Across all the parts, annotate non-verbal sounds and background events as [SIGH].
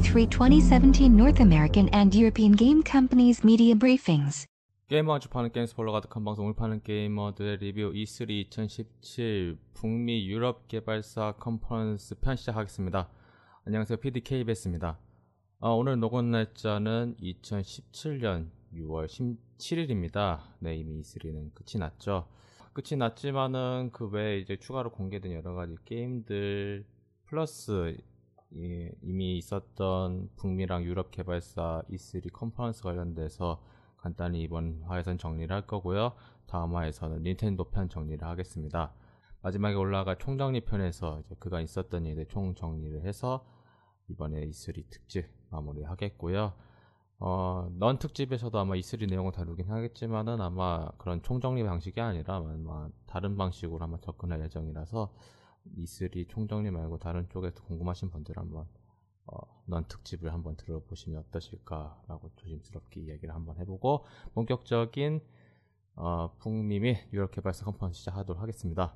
E3 2017 North American and European game companies media briefings. 게이머가 주파는 게임 스포일러 가득한 방송을 파는 게이머들의 리뷰 E3 2017 북미 유럽 개발사 컨퍼런스 편 시작하겠습니다. 안녕하세요. PDKBS입니다. 아, 오늘 녹음 날짜는 2017년 6월 17일입니다. 네, 이미 E3는 끝이 났죠. 끝이 났지만은 그 외에 이제 추가로 공개된 여러 가지 게임들 플러스 예, 이미 있었던 북미랑 유럽 개발사 E3 컨퍼런스 관련돼서 간단히 이번 화에선 정리를 할 거고요. 다음 화에서는 닌텐도 편 정리를 하겠습니다. 마지막에 올라갈 총정리 편에서 그가 있었던 일에 총 정리를 해서 이번에 E3 특집 마무리 하겠고요. 어, 넌 특집에서도 아마 E3 내용을 다루긴 하겠지만은 아마 그런 총정리 방식이 아니라 아마 다른 방식으로 한번 접근할 예정이라서 E3 총정리 말고 다른 쪽에서 궁금하신 분들 한번 어, 넌 특집을 한번 들어보시면 어떠실까라고 조심스럽게 이야기를 한번 해보고 본격적인 어, 북미 및 유럽 개발사 컨퍼런스 시작하도록 하겠습니다.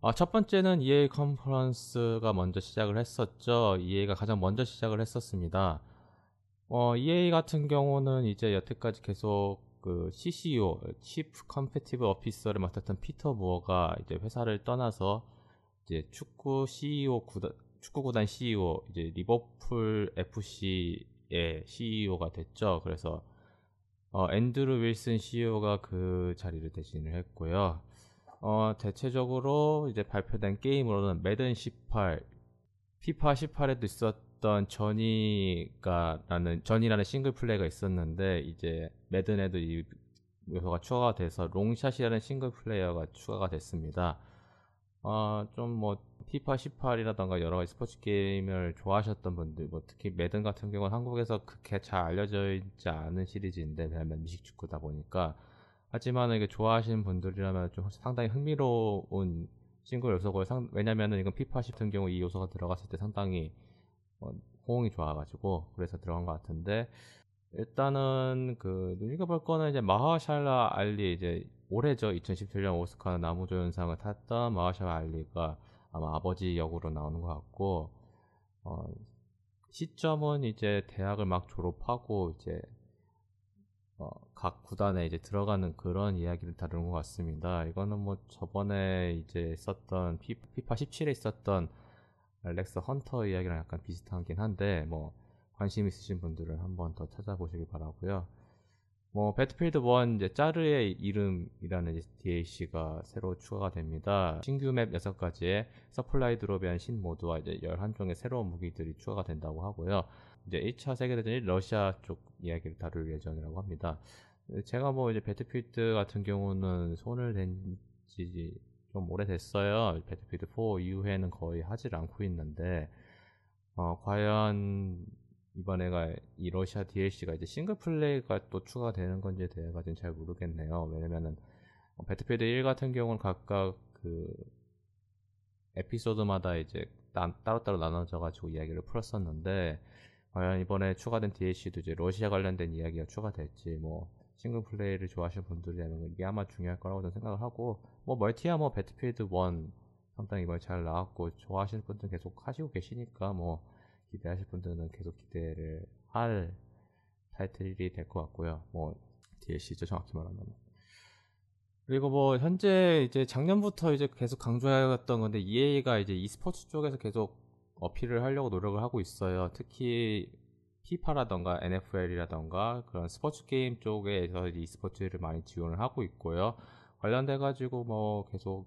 어, 첫 번째는 EA 컨퍼런스가 먼저 시작을 했었죠. EA가 가장 먼저 시작을 했었습니다. 어, EA 같은 경우는 이제 여태까지 계속 그 CCO, Chief Competitive Officer를 맡았던 피터 무어가 이제 회사를 떠나서 이제 축구 CEO 구단, 축구 구단 CEO 이제 리버풀 FC의 CEO가 됐죠. 그래서 어, 앤드루 윌슨 CEO가 그 자리를 대신을 했고요. 어, 대체적으로 이제 발표된 게임으로는 매든 18, 피파 18에도 있었던 Journey가라는 Journey라는 single play가 있었는데 이제 매든에도 이 요소가 추가가 돼서 Longshot이라는 single player가 추가가 됐습니다. 어, 좀뭐 피파 18이라던가 여러 가지 스포츠 게임을 좋아하셨던 분들, 뭐 특히 매든 같은 경우는 한국에서 그렇게 잘 알려져 있지 않은 시리즈인데 왜냐면 미식 축구다 보니까 하지만 이게 좋아하시는 분들이라면 좀 상당히 흥미로운 싱글 요소고 상, 왜냐면은 이건 피파 10 같은 경우 이 요소가 들어갔을 때 상당히 어, 호응이 좋아가지고 그래서 들어간 것 같은데 일단은 그 눈여겨볼 거는 이제 마하샬라 알리 이제 올해죠 2017년 오스카 나무조연상을 탔던 마하샬라 알리가 아마 아버지 역으로 나오는 것 같고 어, 시점은 이제 대학을 막 졸업하고 이제 어, 각 구단에 이제 들어가는 그런 이야기를 다루는 것 같습니다. 이거는 뭐 저번에 이제 썼던 피, 피파 17에 있었던 알렉스 헌터 이야기랑 약간 비슷하긴 한데 뭐 관심 있으신 분들은 한번 더 찾아보시기 바라고요. 뭐 배트필드 1 이제 짜르의 이름이라는 DLC가 새로 추가가 됩니다. 신규 맵 6가지의 supply drop에 신 모드와 이제 11종의 새로운 무기들이 추가가 된다고 하고요. 이제 1차 세계대전이 러시아 쪽 이야기를 다룰 예정이라고 합니다. 제가 뭐 이제 배틀필드 같은 경우는 손을 댄 지 좀 오래됐어요. 배틀필드 4 이후에는 거의 하질 않고 있는데, 어, 과연 이번에가 이 러시아 DLC가 이제 single play가 또 추가되는 건지에 대해 가지는 잘 모르겠네요. 왜냐면은 어, 배트필드 1 같은 경우는 각각 그 에피소드마다 이제 따로따로 나눠져 가지고 이야기를 풀었었는데 과연 이번에 추가된 DLC도 이제 러시아 관련된 이야기가 추가될지 뭐 싱글 플레이를 좋아하시는 분들이라면 이게 아마 중요할 거라고 저는 생각을 하고 뭐 멀티야 뭐 배트필드 1 상당히 이번에 잘 나왔고 좋아하시는 분들 계속 하시고 계시니까 뭐 기대하실 분들은 계속 기대를 할 타이틀이 될 것 같고요. 뭐 DLC죠 정확히 말하면. 그리고 뭐 현재 이제 작년부터 이제 계속 강조해왔던 건데 EA가 이제 e스포츠 쪽에서 계속 어필을 하려고 노력을 하고 있어요. 특히 피파라던가 NFL이라던가 그런 스포츠 게임 쪽에서 e스포츠를 많이 지원을 하고 있고요. 관련돼 가지고 뭐 계속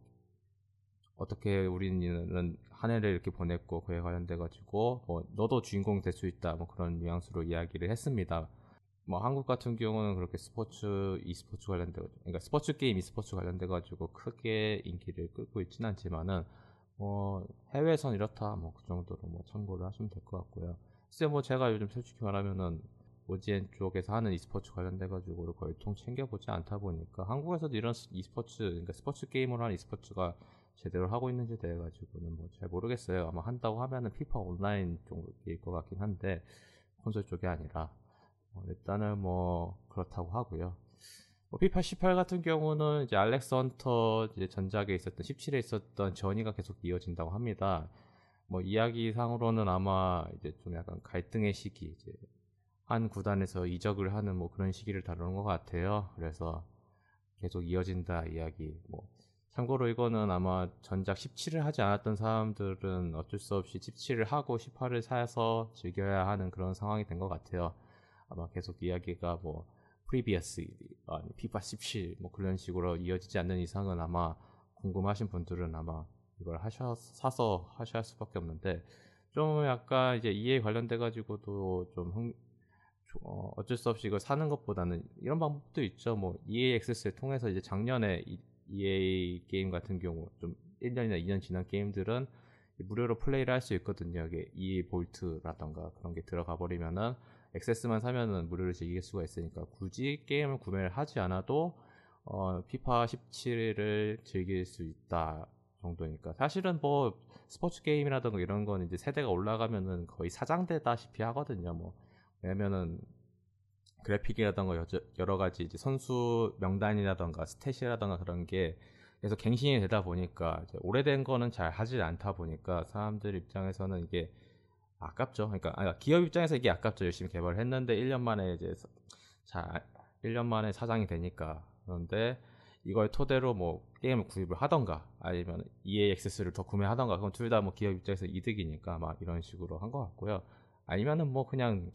어떻게 우리는 한 해를 이렇게 보냈고 그에 관련돼 가지고 뭐 너도 주인공 될 수 있다 뭐 그런 뉘앙스로 이야기를 했습니다. 뭐 한국 같은 경우는 그렇게 스포츠 e스포츠 관련돼 그러니까 스포츠 게임 e스포츠 관련돼 가지고 크게 인기를 끌고 있지는 않지만은 뭐 해외선 이렇다 뭐 그 정도로 뭐 참고를 하시면 될 것 같고요. 글쎄 뭐 제가 요즘 솔직히 말하면은 오지엔 쪽에서 하는 e스포츠 관련돼 가지고 거의 통 챙겨보지 않다 보니까 한국에서도 이런 e스포츠 그러니까 스포츠 게임으로 하는 e스포츠가 제대로 하고 있는지 대해 가지고는 뭐 잘 모르겠어요. 아마 한다고 하면은 피파 온라인 쪽일 것 같긴 한데 콘솔 쪽이 아니라 어, 일단은 뭐 그렇다고 하고요. 뭐 피파 18 같은 경우는 이제 알렉스 헌터 이제 전작에 있었던 17에 있었던 전이가 계속 이어진다고 합니다. 뭐 이야기상으로는 아마 이제 좀 약간 갈등의 시기 이제 한 구단에서 이적을 하는 뭐 그런 시기를 다루는 것 같아요. 그래서 계속 이어진다 이야기. 뭐 참고로 이거는 아마 전작 17을 하지 않았던 사람들은 어쩔 수 없이 17을 하고 18을 사서 즐겨야 하는 그런 상황이 된 것 같아요. 아마 계속 이야기가 뭐 previous 아니 피파 17 뭐 그런 식으로 이어지지 않는 이상은 아마 궁금하신 분들은 아마 이걸 하셔 사서 하셔야 할 수밖에 없는데 좀 약간 이제 EA 관련돼 가지고도 좀 흥, 어, 어쩔 수 없이 이걸 사는 것보다는 이런 방법도 있죠. 뭐 EA 액세스를 통해서 이제 작년에 EA 게임 같은 경우 좀 1년이나 2년 지난 게임들은 무료로 플레이를 할 수 있거든요. 이게 EA 볼트라던가 그런 게 들어가 버리면은 액세스만 사면은 무료로 즐길 수가 있으니까 굳이 게임을 구매를 하지 않아도 어, 피파 17을 즐길 수 있다 정도니까 사실은 뭐 스포츠 게임이라던가 이런 건 이제 세대가 올라가면은 거의 사장되다시피 하거든요. 뭐 왜냐면은 그래픽이라던가 여러 가지 이제 선수 명단이라던가 스탯이라던가 그런 게 계속 갱신이 되다 보니까 오래된 거는 잘 하지 않다 보니까 사람들 입장에서는 이게 아깝죠. 그러니까 아니, 기업 입장에서 이게 아깝죠. 열심히 개발을 했는데 1년 만에 이제 자 1년 만에 사장이 되니까 그런데 이걸 토대로 뭐 게임을 구입을 하던가 아니면 EA 액세스를 더 구매하던가 그건 둘 다 뭐 기업 입장에서 이득이니까 막 이런 식으로 한 것 같고요. 아니면은 뭐 그냥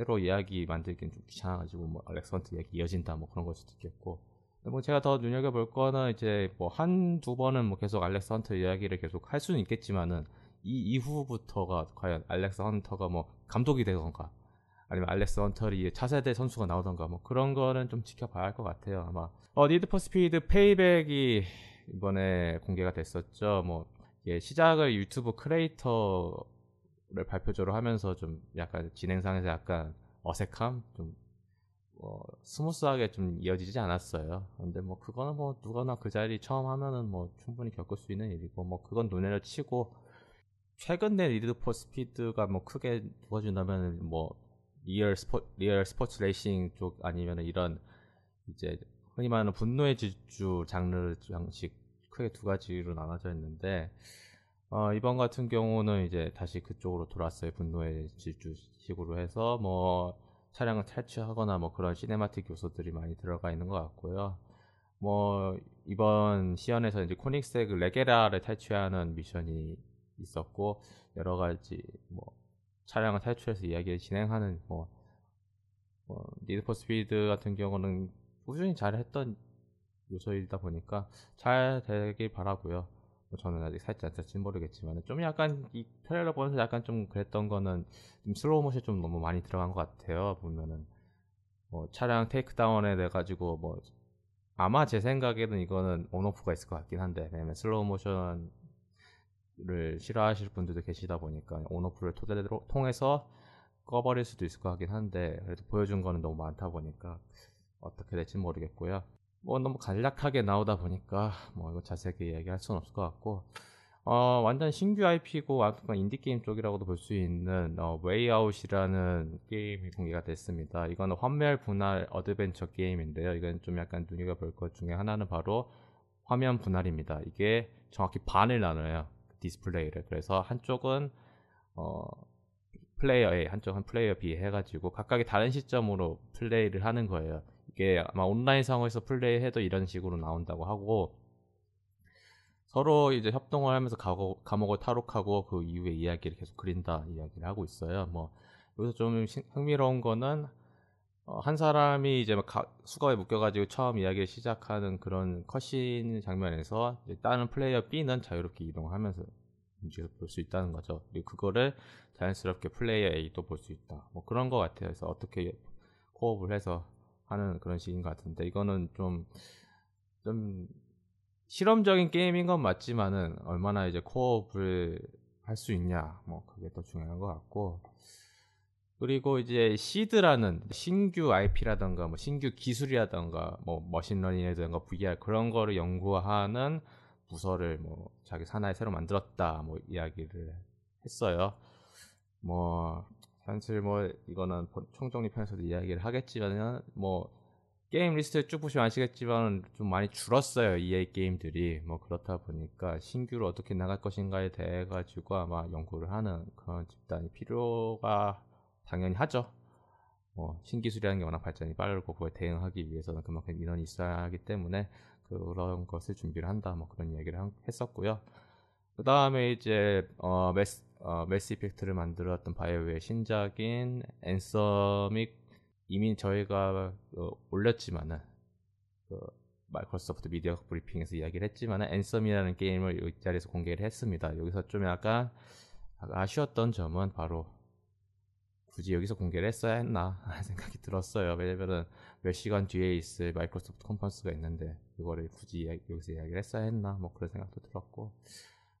새로 이야기 만들기는 좀 귀찮아가지고 뭐 알렉스헌트 이야기 이어진다 뭐 그런 걸 수도 있겠고. 뭐 제가 더 눈여겨볼 거는 이제 뭐 한 두 번은 뭐 계속 알렉스 헌터 이야기를 계속 할 수는 있겠지만은 이 이후부터가 과연 알렉스 헌터가 뭐 감독이 되던가 아니면 알렉스 헌터리 차세대 선수가 나오던가 뭐 그런 거는 좀 지켜봐야 할 것 같아요 아마. 어 Need for Speed Payback이 이번에 공개가 됐었죠. 뭐 예, 시작을 유튜브 크리에이터 를 발표적으로 하면서 좀 약간 진행상에서 약간 어색함 좀뭐 smooth하게 좀 이어지지 않았어요. 근데 뭐 그거는 뭐 누구나 그 자리 처음 하면은 뭐 충분히 겪을 수 있는 일이고 뭐 그건 논외로 치고 최근 Need for Speed가 뭐 크게 나눠준다면 뭐 real 스포 real 스포츠 레이싱 쪽 아니면 이런 이제 흔히 말하는 분노의 질주 장르 양식 크게 두 가지로 나눠져 있는데 어, 이번 같은 경우는 이제 다시 그쪽으로 돌았어요. 분노의 질주식으로 해서 뭐 차량을 탈취하거나 뭐 그런 cinematic 요소들이 많이 들어가 있는 것 같고요. 뭐 이번 시연에서 이제 Koenigsegg의 Regera를 탈취하는 미션이 있었고 여러 가지 뭐 차량을 탈출해서 이야기를 진행하는 뭐, 뭐 Need for Speed 같은 경우는 꾸준히 잘 했던 요소이다 보니까 잘 되길 바라고요. 뭐 저는 아직 살짝 될지 모르겠지만 좀 약간 이 트레일러 보면서 약간 좀 그랬던 거는 좀 슬로우 모션 좀 너무 많이 들어간 것 같아요. 보면은 뭐 차량 takedown에 돼 가지고 뭐 아마 제 생각에는 이거는 on/off가 있을 것 같긴 한데 왜냐면 슬로우 모션 를 싫어하실 분들도 계시다 보니까 on/off를 토대로 통해서 꺼버릴 수도 있을 것 같긴 한데 그래도 보여준 거는 너무 많다 보니까 어떻게 될지 모르겠고요. 뭐 너무 간략하게 나오다 보니까 뭐 이거 자세하게 얘기할 수는 없을 것 같고 어, 완전 신규 IP고 약간 인디 게임 쪽이라고도 볼 수 있는 어, Way Out이라는 게임이 공개가 됐습니다. 이거는 화면 분할 어드벤처 게임인데요. 이건 좀 약간 눈여겨볼 것 중에 하나는 바로 화면 분할입니다. 이게 정확히 반을 나눠요. 디스플레이를 그래서 한쪽은 어, 플레이어 A 한쪽은 플레이어 B 해가지고 각각의 다른 시점으로 플레이를 하는 거예요. 이게 아마 온라인 상황에서 플레이해도 이런 식으로 나온다고 하고 서로 이제 협동을 하면서 가고, 감옥을 탈옥하고 그 이후에 이야기를 계속 그린다 이야기를 하고 있어요. 뭐 여기서 좀 흥미로운 거는 어, 한 사람이 이제 막 가, 수거에 묶여가지고 처음 이야기를 시작하는 그런 컷신 장면에서 다른 플레이어 B는 자유롭게 이동하면서 움직여 볼수 있다는 거죠. 그리고 그거를 자연스럽게 플레이어 A도 볼 수 있다. 뭐 그런 것 같아요. 그래서 어떻게 코업을 해서 하는 그런 식인 것 같은데 이거는 좀, 좀 실험적인 게임인 건 맞지만은 얼마나 이제 코업을 할 수 있냐 뭐 그게 더 중요한 것 같고 그리고 이제 SEED라는 신규 IP라던가 뭐 신규 기술이라던가 뭐 machine learning이라던가 VR 그런 거를 연구하는 부서를 뭐 자기 산하에 새로 만들었다 뭐 이야기를 했어요. 뭐 사실 뭐 이거는 총정리 편에서도 이야기를 하겠지만 뭐 게임 리스트 쭉 보시면 아시겠지만 좀 많이 줄었어요 EA 게임들이 뭐 그렇다 보니까 신규로 어떻게 나갈 것인가에 대해 가지고 아마 연구를 하는 그런 집단이 필요가 당연히 하죠. 뭐 신기술이라는 게 워낙 발전이 빠르고 그거에 대응하기 위해서는 그만큼 인원이 있어야 하기 때문에 그런 것을 준비를 한다 뭐 그런 이야기를 했었고요. 그 다음에 이제 어, Mass 어, Mass Effect를 만들었던 바이오의 신작인 앤서믹 이미 저희가 어, 올렸지만은 그 마이크로소프트 미디어 브리핑에서 이야기를 했지만은 Anthem이라는 게임을 이 자리에서 공개를 했습니다. 여기서 좀 약간 아쉬웠던 점은 바로 굳이 여기서 공개를 했어야 했나 [LAUGHS] 생각이 들었어요. 왜냐면은 몇 시간 뒤에 있을 마이크로소프트 컨퍼런스가 있는데 그거를 굳이 여기서 이야기를 했어야 했나 뭐 그런 생각도 들었고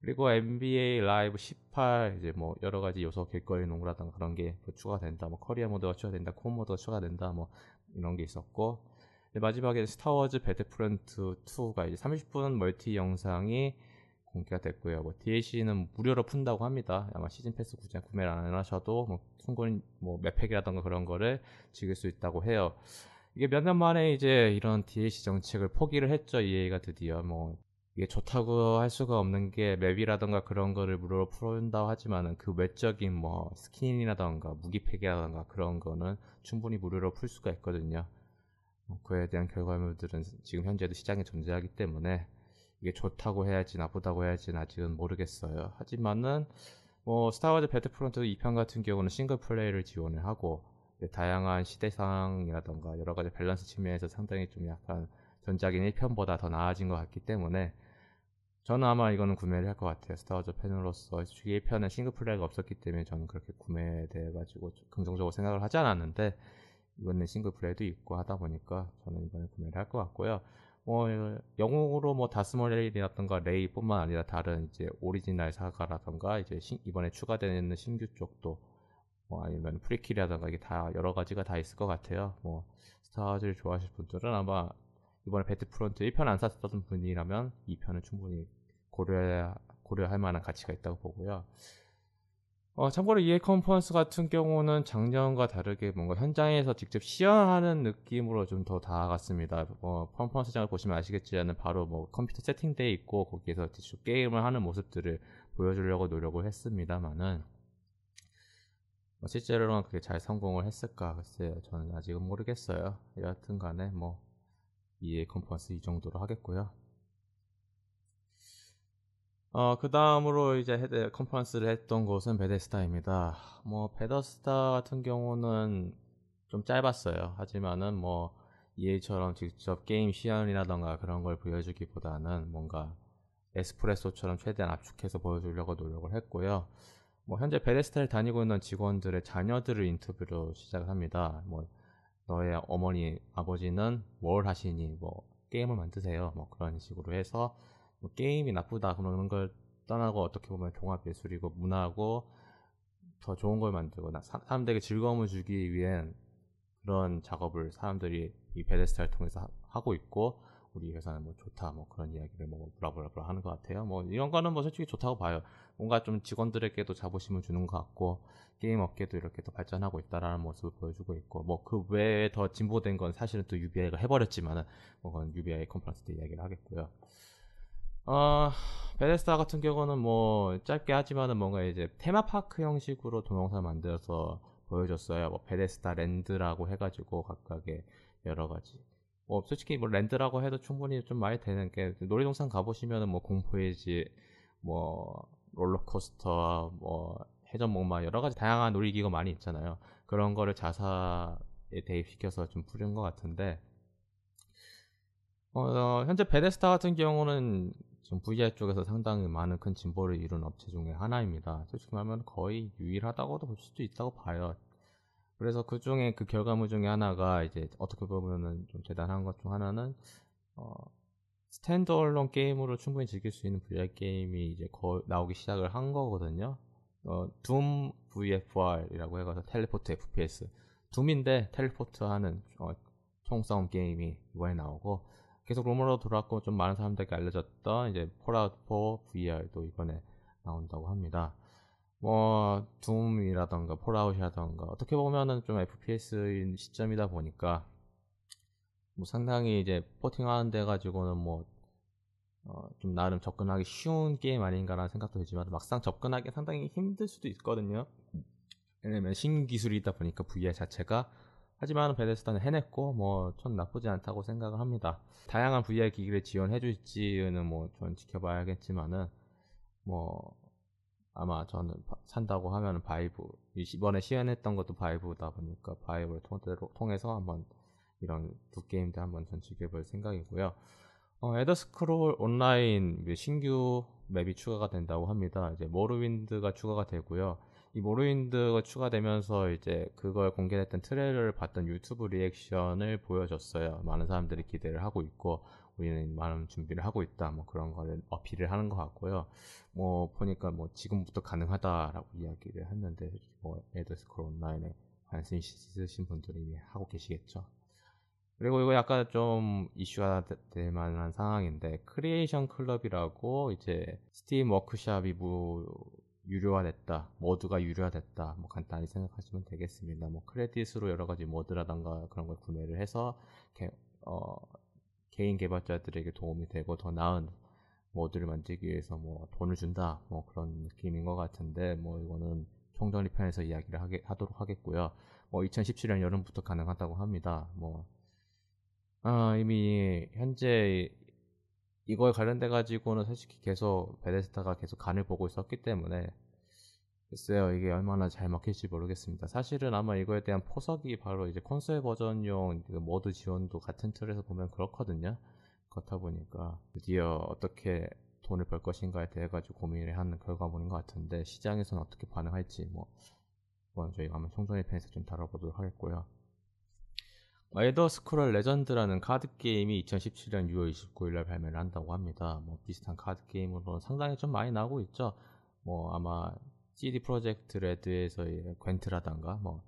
그리고 NBA Live 18 이제 뭐 여러 가지 요소 길거리 농구라든가 그런 게 추가된다. 뭐 커리어 모드가 추가된다. co-op 모드가 추가된다. 뭐 이런 게 있었고 마지막에 Star Wars Battlefront 2가 이제 30분 멀티 영상이 공개가 됐고요. 뭐 DLC는 무료로 푼다고 합니다. 아마 시즌 패스 굳이 구매를 안 하셔도 뭐 충분히 뭐 map pack이라던가 그런 거를 즐길 수 있다고 해요. 이게 몇 년 만에 이제 이런 DLC 정책을 포기를 했죠. EA가 드디어 뭐 이게 좋다고 할 수가 없는 게 map이라던가 그런 거를 무료로 풀어준다고 하지만은 그 외적인 뭐 스킨이라던가 무기 pack이라던가 그런 거는 충분히 유료로 풀 수가 있거든요. 뭐 그에 대한 결과물들은 지금 현재도 시장에 존재하기 때문에 이게 좋다고 해야지 나쁘다고 해야지 아직은 모르겠어요. 하지만은 뭐 Star Wars Battlefront 2편 같은 경우는 싱글 플레이를 지원을 하고 다양한 시대상이라던가 여러 가지 밸런스 측면에서 상당히 좀 약간 전작인 1편보다 더 나아진 것 같기 때문에 저는 아마 이거는 구매를 할 것 같아요. Star Wars 팬으로서 1편에 싱글플레이가 없었기 때문에 저는 그렇게 구매에 대해 가지고 긍정적으로 생각을 하지 않았는데 이번에 싱글플레이도 있고 하다 보니까 저는 이번에 구매를 할 것 같고요. 뭐 영웅으로 뭐 Darth Maul이라던가 Rey뿐만 아니라 다른 이제 오리지널 saga라던가 이제 신, 이번에 추가되는 신규 쪽도 뭐 아니면 prequel이라던가 이게 다 여러 가지가 다 있을 것 같아요. 뭐 Star Wars를 좋아하실 분들은 아마 이번에 Battlefront 1편 안 샀던 분이라면 2편은 충분히 고려 고려할 만한 가치가 있다고 보고요. 어, 참고로 EA 컨퍼런스 같은 경우는 작년과 다르게 뭔가 현장에서 직접 시연하는 느낌으로 좀 더 다가갔습니다. 어, 컨퍼런스장을 보시면 아시겠지만 바로 뭐 컴퓨터 세팅돼 있고 거기에서 직접 게임을 하는 모습들을 보여주려고 노력을 했습니다만은 뭐 실제로는 그게 잘 성공을 했을까 글쎄요. 저는 아직은 모르겠어요. 여하튼 간에 뭐 EA 컨퍼런스 이 정도로 하겠고요. 어, 그 다음으로 이제 컨퍼런스를 했던 곳은 Bethesda입니다. 뭐, Bethesda 같은 경우는 좀 짧았어요. 하지만은 뭐, EA처럼 직접 게임 시연이라던가 그런 걸 보여주기보다는 뭔가 에스프레소처럼 최대한 압축해서 보여주려고 노력을 했고요. 뭐, 현재 베데스타를 다니고 있는 직원들의 자녀들을 인터뷰로 시작을 합니다. 뭐, 너의 어머니, 아버지는 뭘 하시니, 뭐, 게임을 만드세요. 뭐, 그런 식으로 해서 뭐 게임이 나쁘다 그런 걸 떠나고 어떻게 보면 종합 예술이고 문화고 더 좋은 걸 만들고 사람들에게 즐거움을 주기 위한 그런 작업을 사람들이 이 베데스타를 통해서 하 고 있고 우리 회사는 뭐 좋다 뭐 그런 이야기를 뭐 blah blah blah 하는 것 같아요. 뭐 이런 거는 뭐 솔직히 좋다고 봐요. 뭔가 좀 직원들에게도 자부심을 주는 것 같고 게임 업계도 이렇게 더 발전하고 있다라는 모습을 보여주고 있고 뭐 그 외에 더 진보된 건 사실은 또 UBI가 해버렸지만은 뭐 그건 UBI 컨퍼런스 때 이야기를 하겠고요. 어, Bethesda 같은 경우는 뭐 짧게 하지만은 뭔가 이제 테마파크 형식으로 동영상 만들어서 보여줬어요. 뭐 Bethesda Land라고 해가지고 각각의 여러 가지. 뭐 솔직히 뭐 랜드라고 해도 충분히 좀 많이 되는 게 놀이동산 가보시면은 뭐 공포의 집, 뭐 롤러코스터, 뭐 해전목마 여러 가지 다양한 놀이기구 많이 있잖아요. 그런 거를 자사에 대입시켜서 좀 부른 것 같은데 어, 현재 베데스타 같은 경우는 지금 VR 쪽에서 상당히 많은 큰 진보를 이룬 업체 중에 하나입니다. 솔직히 말하면 거의 유일하다고도 볼 수도 있다고 봐요. 그래서 그 중에 그 결과물 중에 하나가 이제 어떻게 보면은 좀 대단한 것 중 하나는 어, standalone 게임으로 충분히 즐길 수 있는 VR 게임이 이제 거, 나오기 시작을 한 거거든요. 어, Doom VFR이라고 해서 텔레포트 FPS. 둠인데 텔레포트 하는 어, 총싸움 게임이 이번에 나오고 계속 루머로 돌았고 좀 많은 사람들에게 알려졌던 이제 Fallout 4 VR도 이번에 나온다고 합니다. 뭐 둠이라던가 폴아웃이라던가 어떻게 보면은 좀 FPS인 시점이다 보니까 뭐 상당히 이제 포팅하는 데 가지고는 뭐 어, 좀 나름 접근하기 쉬운 게임 아닌가라는 생각도 들지만 막상 접근하기 상당히 힘들 수도 있거든요. 왜냐면 신기술이다 보니까 VR 자체가 하지만 베데스다는 해냈고 뭐 전 나쁘지 않다고 생각을 합니다. 다양한 VR 기기를 지원해 줄지는 뭐 전 지켜봐야겠지만은 뭐 아마 저는 산다고 하면 Vive 이번에 시연했던 것도 Vive다 보니까 Vive를 통해서 한번 이런 두 게임들 한번 전 즐겨볼 생각이고요. 어, Elder Scrolls Online 신규 map이 추가가 된다고 합니다. 이제 Morrowind가 추가가 되고요. 이 Morrowind가 추가되면서 이제 그걸 공개했던 트레일러를 봤던 유튜브 리액션을 보여줬어요. 많은 사람들이 기대를 하고 있고 우리는 많은 준비를 하고 있다. 뭐 그런 거를 어필을 하는 것 같고요. 뭐 보니까 뭐 지금부터 가능하다라고 이야기를 했는데 뭐 Elder Scrolls Online에 관심 있으신 분들이 하고 계시겠죠. 그리고 이거 약간 좀 이슈가 될 만한 상황인데 Creation Club이라고 이제 Steam Workshop이 뭐 유료화됐다 mod가 유료화됐다 뭐 간단히 생각하시면 되겠습니다 뭐 크레딧으로 여러 가지 mod라던가 그런 걸 구매를 해서 개, 어, 개인 개발자들에게 도움이 되고 더 나은 모드를 만들기 위해서 뭐 돈을 준다 뭐 그런 느낌인 것 같은데 뭐 이거는 총정리편에서 이야기를 하게, 하도록 하겠고요. 뭐 2017년 여름부터 가능하다고 합니다. 뭐 아, 이미 현재 이거에 관련돼 가지고는 솔직히 계속 베데스타가 계속 간을 보고 있었기 때문에 글쎄요 이게 얼마나 잘 먹힐지 모르겠습니다. 사실은 아마 이거에 대한 포석이 바로 이제 콘솔 버전용 그 모드 지원도 같은 틀에서 보면 그렇거든요. 그렇다 보니까 드디어 어떻게 돈을 벌 것인가에 대해 가지고 고민을 하는 결과물인 것 같은데 시장에서는 어떻게 반응할지 뭐, 뭐 저희가 한번 총정리 편에서 좀 다뤄보도록 하겠고요. Elder Scrolls Legends라는 카드 게임이 2017년 6월 29일 날 발매를 한다고 합니다. 뭐 비슷한 카드 게임으로 상당히 좀 많이 나오고 있죠. 뭐 아마 CD 프로젝트 레드에서의 괜트라던가 뭐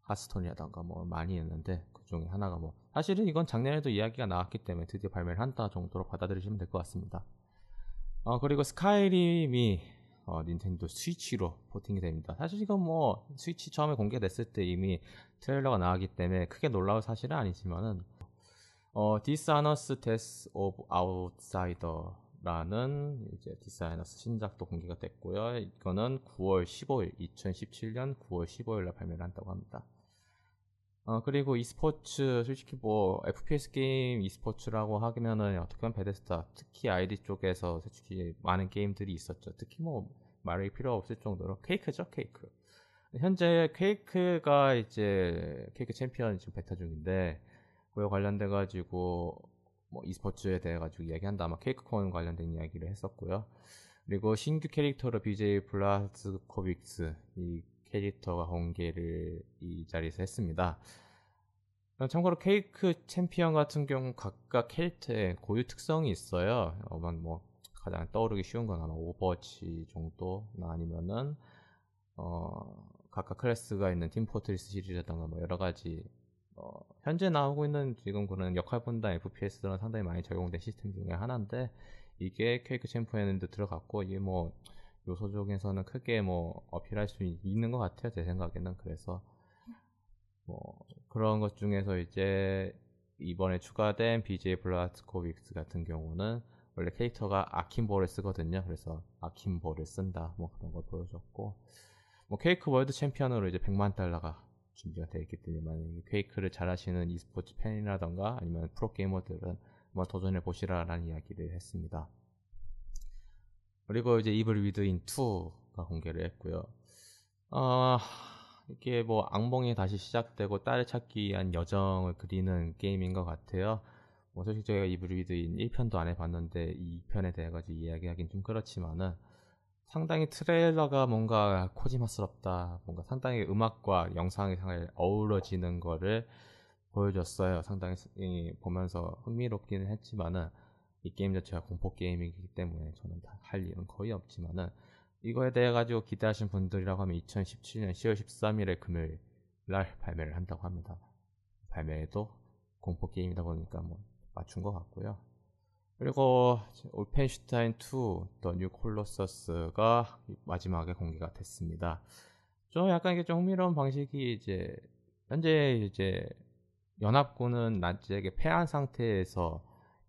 Hearthstone이라던가 뭐 많이 있는데 그 중에 하나가 뭐 사실은 이건 작년에도 이야기가 나왔기 때문에 드디어 발매를 한다 정도로 받아들이시면 될 것 같습니다. 어 그리고 Skyrim이 어, Nintendo Switch로 porting이 됩니다. 사실 이건 뭐 스위치 처음에 공개됐을 때 이미 트레일러가 나왔기 때문에 크게 놀라울 사실은 아니지만은 어, Dishonored Outsider라는 이제 Dishonored 신작도 공개가 됐고요. 이거는 9월 15일, 2017년 9월 15일 날 발매를 한다고 합니다. 어, 그리고 e스포츠, 솔직히 뭐, FPS 게임 e스포츠라고 하면은 어떻게 보면 Bethesda, 특히 아이디 쪽에서 솔직히 많은 게임들이 있었죠. 특히 뭐, 말이 필요 없을 정도로 Quake죠, Quake. 현재 Quake가 이제, Quake Champions 지금 베타 중인데, 그에 관련돼 가지고, 뭐, e스포츠에 대해 가지고 이야기한다. 아마 QuakeCon 관련된 이야기를 했었고요. 그리고 신규 캐릭터로 BJ Blazkowicz, 이 캐릭터가 공개를 이 자리에서 했습니다. 참고로 Quake Champions 같은 경우 각각 캐릭터의 고유 특성이 있어요. 어, 뭐 가장 떠오르기 쉬운 건 아마 Overwatch 정도나 아니면은 어, 각각 class가 있는 Team Fortress 시리즈라던가 뭐 여러 가지 어, 현재 나오고 있는 지금 그런 역할 분담 FPS들은 상당히 많이 적용된 시스템 중에 하나인데 이게 Quake Champions에도 들어갔고 이게 뭐 요소 중에서는 크게 뭐 어필할 수 있는 것 같아요 제 생각에는. 그래서 뭐 그런 것 중에서 이제 이번에 추가된 BJ Blazkowicz 같은 경우는 원래 캐릭터가 akimbo를 쓰거든요. 그래서 akimbo를 쓴다 뭐 그런 걸 보여줬고 뭐 Quake World Champion으로 이제 100만 달러가 준비가 되어 있기 때문에 만약에 Quake를 잘 하시는 e스포츠 팬이라던가 아니면 프로게이머들은 한번 도전해 보시라라는 이야기를 했습니다. 그리고 이제 Evil Within 2가 공개를 했고요. 어, 이게 뭐 악몽이 다시 시작되고 딸을 찾기 위한 여정을 그리는 게임인 것 같아요. 뭐 사실 저희가 이블 위드인 1편도 안 해봤는데 2편에 대해 가지고 이야기하긴 좀 그렇지만은 상당히 트레일러가 뭔가 코지마스럽다. 뭔가 상당히 음악과 영상이 상당히 어우러지는 거를 보여줬어요. 상당히 보면서 흥미롭기는 했지만은 이 게임 자체가 공포 게임이기 때문에 저는 할 일은 거의 없지만은 이거에 대해 가지고 기대하신 분들이라고 하면 2017년 10월 13일의 금요일 날 발매를 한다고 합니다. 발매도 공포 게임이다 보니까 뭐 맞춘 것 같고요. 그리고 Wolfenstein 2, The New Colossus가 마지막에 공개가 됐습니다. 좀 약간 이게 좀 흥미로운 방식이 이제 현재 이제 연합군은 나치에게 패한 상태에서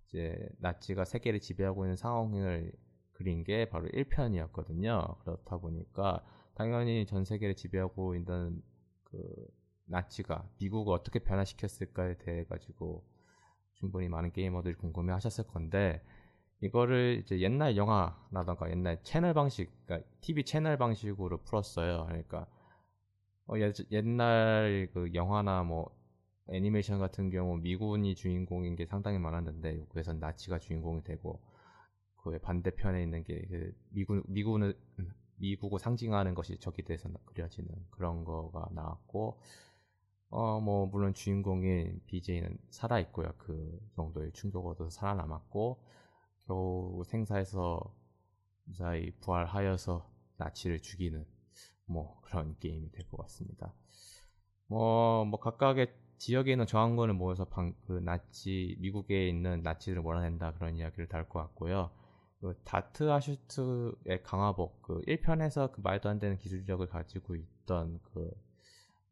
이제 나치가 세계를 지배하고 있는 상황을 그린 게 바로 1편이었거든요. 그렇다 보니까 당연히 전 세계를 지배하고 있는 그 나치가 미국을 어떻게 변화시켰을까에 대해 가지고 충분히 많은 게이머들이 궁금해 하셨을 건데 이거를 이제 옛날 영화라던가 옛날 채널 방식, 그러니까 TV 채널 방식으로 풀었어요. 그러니까 어, 옛날 그 영화나 뭐 애니메이션 같은 경우 미군이 주인공인 게 상당히 많았는데 여기에선 나치가 주인공이 되고 그 반대편에 있는 게 그 미군 미군을 미국을 상징하는 것이 적이 돼서 그려지는 그런 거가 나왔고 어 뭐 물론 주인공인 BJ는 살아 있고요 그 정도의 충격 얻어서 살아남았고 겨우 생사에서 무사히 부활하여서 나치를 죽이는 뭐 그런 게임이 될 것 같습니다. 뭐, 뭐 각각의 지역에 있는 저항군을 모여서 방, 그 나치 미국에 있는 나치를 몰아낸다 그런 이야기를 다룰 것 같고요. 그 다트 아슈트의 강화복 그 1편에서 그 말도 안 되는 기술력을 가지고 있던 그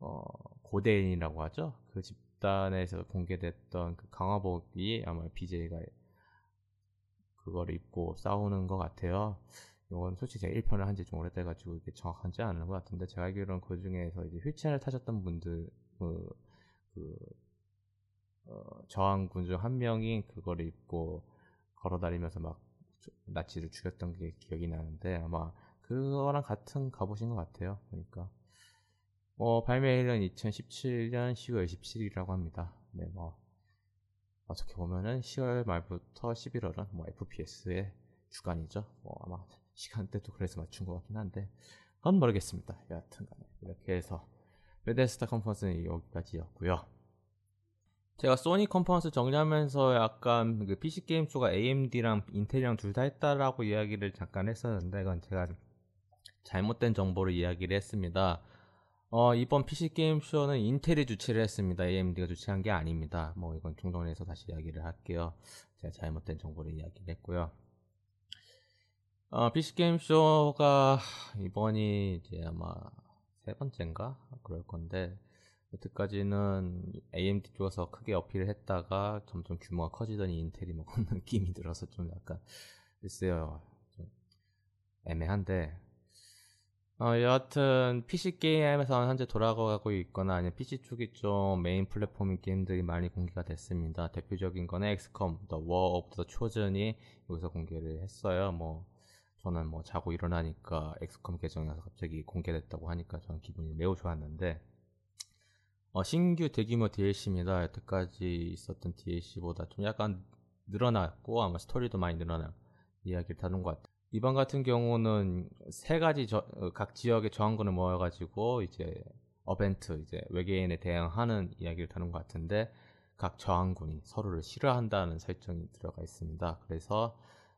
어, 고대인이라고 하죠. 그 집단에서 공개됐던 그 강화복이 아마 BJ가 그걸 입고 싸우는 것 같아요. 이건 솔직히 제가 1편을 한 지 좀 오래돼가지고 이게 정확하지 않은 것 같은데 제가 알기로는 그 중에서 이제 휠체어를 타셨던 분들 그, 그 어, 저항군 중 한 명이 그걸 입고 걸어다니면서 막 나치를 죽였던 게 기억이 나는데 아마 그거랑 같은 가보신 것 같아요. 그러니까 뭐 발매일은 2017년 10월 27일이라고 합니다. 네, 뭐 어떻게 보면은 10월 말부터 11월은 뭐 FPS의 주간이죠. 뭐 아마 시간대도 그래서 맞춘 것 같긴 한데 그건 모르겠습니다. 여하튼간에 이렇게 해서 Bethesda 컨퍼런스는 여기까지였고요. 제가 소니 컨퍼런스 정리하면서 약간 그 PC 게임 쇼가 AMD랑 Intel이랑 둘 다 했다라고 이야기를 잠깐 했었는데 이건 제가 잘못된 정보를 이야기를 했습니다. 어, 이번 PC 게임 쇼는 Intel이 주최를 했습니다. AMD가 주최한 게 아닙니다. 뭐 이건 중동에서 다시 이야기를 할게요. 제가 잘못된 정보를 이야기를 했고요. 어, PC 게임 쇼가 이번이 이제 아마 세 번째인가 그럴 건데 여태까지는 AMD 쪽에서 크게 어필을 했다가 점점 규모가 커지더니 인텔이 [LAUGHS] 먹는 느낌이 들어서 좀 약간 글쎄요 좀 애매한데 어, 여하튼 PC 게임에서 현재 돌아가고 있거나 아니면 PC 쪽이 좀 메인 플랫폼인 게임들이 많이 공개가 됐습니다. 대표적인 거는 XCOM, The War of the Chosen이 여기서 공개를 했어요. 뭐 저는 뭐 자고 일어나니까 XCOM 계정에서 갑자기 공개됐다고 하니까 저는 기분이 매우 좋았는데 어, 신규 대규모 DLC입니다. 여태까지 있었던 DLC보다 좀 약간 늘어났고 아마 스토리도 많이 늘어난 이야기를 다룬 것 같아요. 이번 같은 경우는 세 가지 저, 어, 각 지역의 저항군을 모여가지고 이제 어벤트 이제 외계인에 대응하는 이야기를 다룬 것 같은데 각 저항군이 서로를 싫어한다는 설정이 들어가 있습니다. 그래서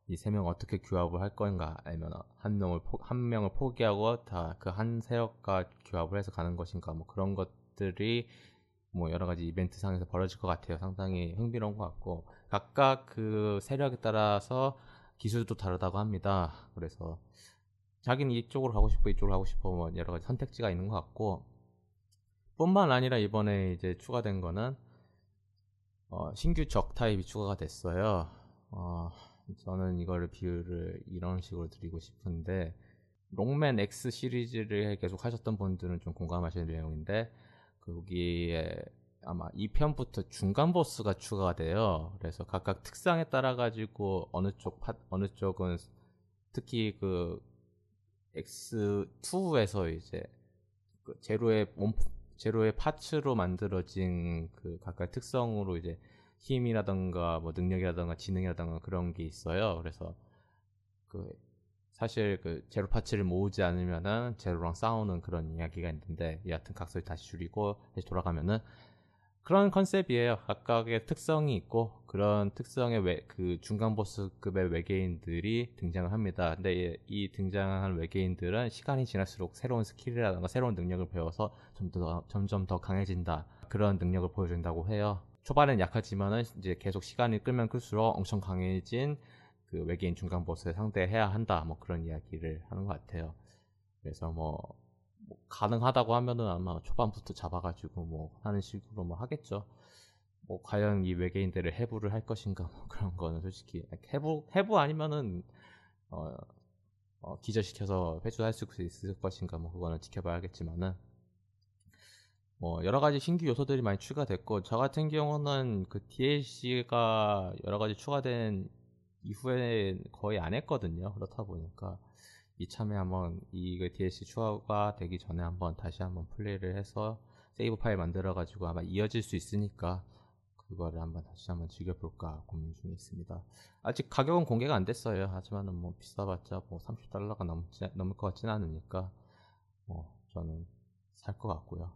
이 세 명 어떻게 규합을 할 건가 아니면 한 명을 포, 한 명을 포기하고 다 그 한 세력과 규합을 해서 가는 것인가 뭐 그런 것 것들이 뭐 여러 가지 이벤트 상에서 벌어질 것 같아요. 상당히 흥미로운 것 같고 각각 그 세력에 따라서 기술도 다르다고 합니다. 그래서 자기는 이쪽으로 가고 싶어 이쪽으로 가고 싶어 뭐 여러 가지 선택지가 있는 것 같고 뿐만 아니라 이번에 이제 추가된 거는 어, 신규 적 타입이 추가가 됐어요. 어, 저는 이거를 비율을 이런 식으로 드리고 싶은데 롱맨 X 시리즈를 계속 하셨던 분들은 좀 공감하시는 내용인데 거기에 아마 2편부터 중간 보스가 추가가 돼요. 그래서 각각 특성에 따라 가지고 어느 쪽 파, 어느 쪽은 특히 그 X2에서 이제 그 Zero의 몸 Zero의 parts로 만들어진 그 각각 특성으로 이제 힘이라던가 뭐 능력이라던가 지능이라던가 그런 게 있어요. 그래서 그 사실 그 Zero parts를 모으지 않으면은 Zero랑 싸우는 그런 이야기가 있는데 여하튼 각설이 다시 줄이고 다시 돌아가면은 그런 컨셉이에요. 각각의 특성이 있고 그런 특성의 외, 그 중간 보스급의 외계인들이 등장을 합니다. 근데 이, 등장한 외계인들은 시간이 지날수록 새로운 스킬이라든가 새로운 능력을 배워서 좀 더, 점점 더 강해진다. 그런 능력을 보여준다고 해요. 초반엔 약하지만은 이제 계속 시간이 끌면 끌수록 엄청 강해진 그 외계인 중간 보스에 상대해야 한다 뭐 그런 이야기를 하는 것 같아요. 그래서 뭐, 뭐 가능하다고 하면은 아마 초반부터 잡아가지고 뭐 하는 식으로 뭐 하겠죠. 뭐 과연 이 외계인들을 해부를 할 것인가 뭐 [LAUGHS] 그런 거는 솔직히 해부 해부 아니면은 어, 어, 기절시켜서 회수할 수 있을 것인가 뭐 그거는 지켜봐야겠지만은 뭐 여러 가지 신규 요소들이 많이 추가됐고 저 같은 경우는 그 DLC가 여러 가지 추가된 이후에 거의 안 했거든요. 그렇다 보니까 이참에 한번 이 DLC 추가가 되기 전에 한번 다시 한번 플레이를 해서 세이브 파일 만들어 가지고 아마 이어질 수 있으니까 그거를 한번 다시 한번 즐겨볼까 고민 중에 있습니다. 아직 가격은 공개가 안 됐어요. 하지만은 뭐 비싸봤자 뭐 30달러가 넘지, 넘을 것 같지는 않으니까 뭐 저는 살 것 같고요.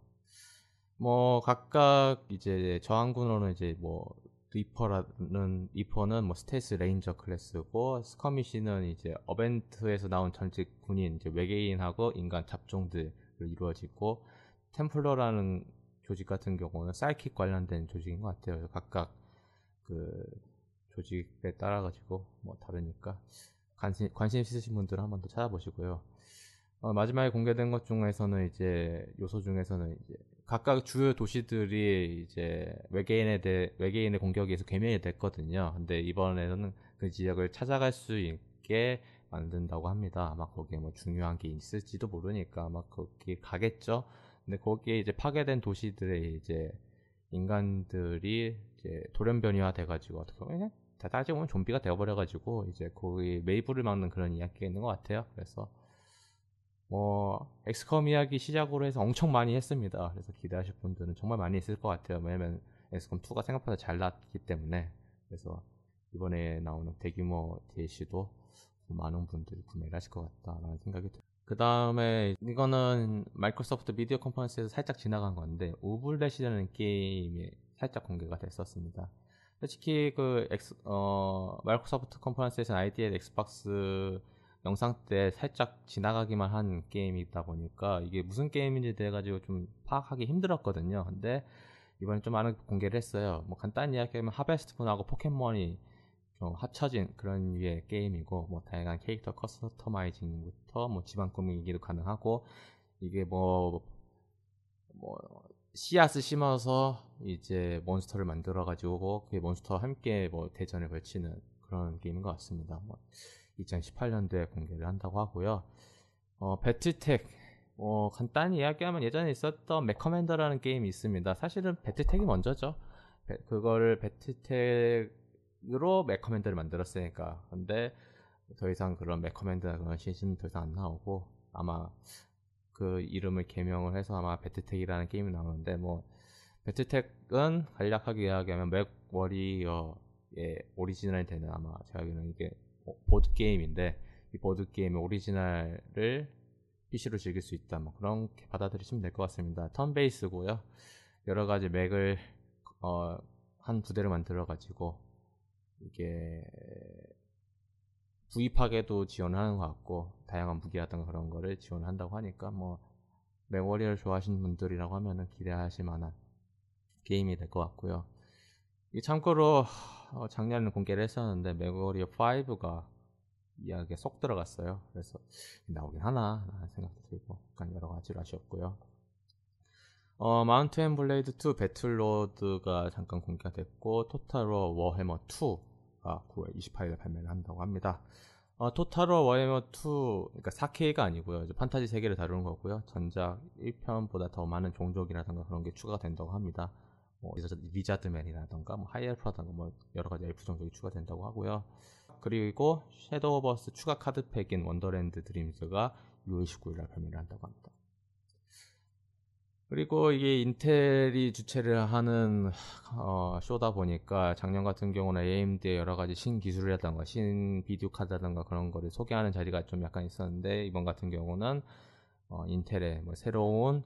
뭐 각각 이제 저항군으로는 이제 뭐 Reaper라는 Reaper는 뭐 stealth ranger class고 Skirmisher는 이제 ADVENT에서 나온 전직 군인 이제 외계인하고 인간 잡종들을 이루어지고 Templar라는 조직 같은 경우는 psychic 관련된 조직인 것 같아요. 각각 그 조직에 따라 가지고 뭐 다르니까 관심 관심 있으신 분들은 한번 더 찾아보시고요. 어, 마지막에 공개된 것 중에서는 이제 요소 중에서는 이제 각각 주요 도시들이 이제 외계인에 대해 외계인의 공격에 의해서 괴멸이 됐거든요. 근데 이번에는 그 지역을 찾아갈 수 있게 만든다고 합니다. 아마 거기에 뭐 중요한 게 있을지도 모르니까 아마 거기 가겠죠. 근데 거기에 이제 파괴된 도시들에 이제 인간들이 이제 돌연변이화 돼가지고 어떻게 보면 다 따지고 보면 좀비가 되어버려가지고 이제 거기 메이브를 막는 그런 이야기가 있는 것 같아요. 그래서 뭐 XCOM 이야기 시작으로 해서 엄청 많이 했습니다. 그래서 기대하실 분들은 정말 많이 있을 것 같아요. 왜냐면 XCOM 2가 생각보다 잘 나왔기 때문에 그래서 이번에 나오는 대규모 DLC도 많은 분들이 구매를 하실 것 같다라는 생각이 들어요. 그 다음에 이거는 마이크로소프트 미디어 컨퍼런스에서 살짝 지나간 건데 Ooblets라는 게임이 살짝 공개가 됐었습니다. 솔직히 그 엑스, 어, 마이크로소프트 컨퍼런스에서 ID@Xbox 영상 때 살짝 지나가기만 한 게임이다 보니까 이게 무슨 게임인지 대해가지고 좀 파악하기 힘들었거든요. 근데 이번에 좀 많은 공개를 했어요. 뭐 간단히 이야기하면 Harvest Moon하고 포켓몬이 좀 합쳐진 그런 류의 게임이고 뭐 다양한 캐릭터 customizing부터 뭐 집안 꾸미기도 가능하고 이게 뭐뭐 뭐 씨앗을 심어서 이제 몬스터를 만들어 가지고 그 몬스터와 함께 뭐 대전을 펼치는 그런 게임인 것 같습니다. 뭐 2018년도에 공개를 한다고 하고요. 어, BattleTech 어, 간단히 이야기하면 예전에 있었던 MechCommander라는 게임이 있습니다. 사실은 BattleTech이 먼저죠. 배, 그거를 BattleTech으로 MechCommander를 만들었으니까. 근데 더 이상 그런 MechCommander 그런 시즌 더 이상 안 나오고 아마 그 이름을 개명을 해서 아마 BattleTech이라는 게임이 나오는데 뭐 BattleTech은 간략하게 이야기하면 MechWarrior의 오리지널이 되는 아마 제가 알기로는 이게 보드 게임인데 이 보드 게임의 오리지널을 PC로 즐길 수 있다. 뭐 그렇게 받아들이시면 될 것 같습니다. turn base고요. 여러 가지 mech을 어, 한 부대를 만들어 가지고 이게 구입하게도 지원하는 것 같고 다양한 무기라든가 그런 거를 지원한다고 하니까 뭐 MechWarrior를 좋아하시는 분들이라고 하면은 기대하실 만한 게임이 될 것 같고요. 이 참고로 어, 작년에 공개를 했었는데 MechWarrior 5가 이야기에 쏙 들어갔어요. 그래서 나오긴 하나 생각도 들고 약간 여러 가지로 아쉬웠고요. 어, Mount & Blade 2 Bannerlord가 잠깐 공개가 됐고 Total War Warhammer 2가 9월 28일에 발매를 한다고 합니다. 어, Total War Warhammer 2 그러니까 40K가 아니고요. 판타지 세계를 다루는 거고요. 전작 1편보다 더 많은 종족이라든가 그런 게 추가가 된다고 합니다. 뭐 Lizardmen이라던가 뭐 High Elf라던가 뭐 여러 가지 엘프 종족이 추가된다고 하고요. 그리고 Shadowverse 추가 카드 팩인 Wonderland Dreams가 6월 19일 날 발매를 한다고 합니다. 그리고 이게 인텔이 주최를 하는 어, 쇼다 보니까 작년 같은 경우는 AMD의 여러 가지 신기술이라던가 신 비디오 카드라던가 그런 거를 소개하는 자리가 좀 약간 있었는데 이번 같은 경우는 어, 인텔의 뭐 새로운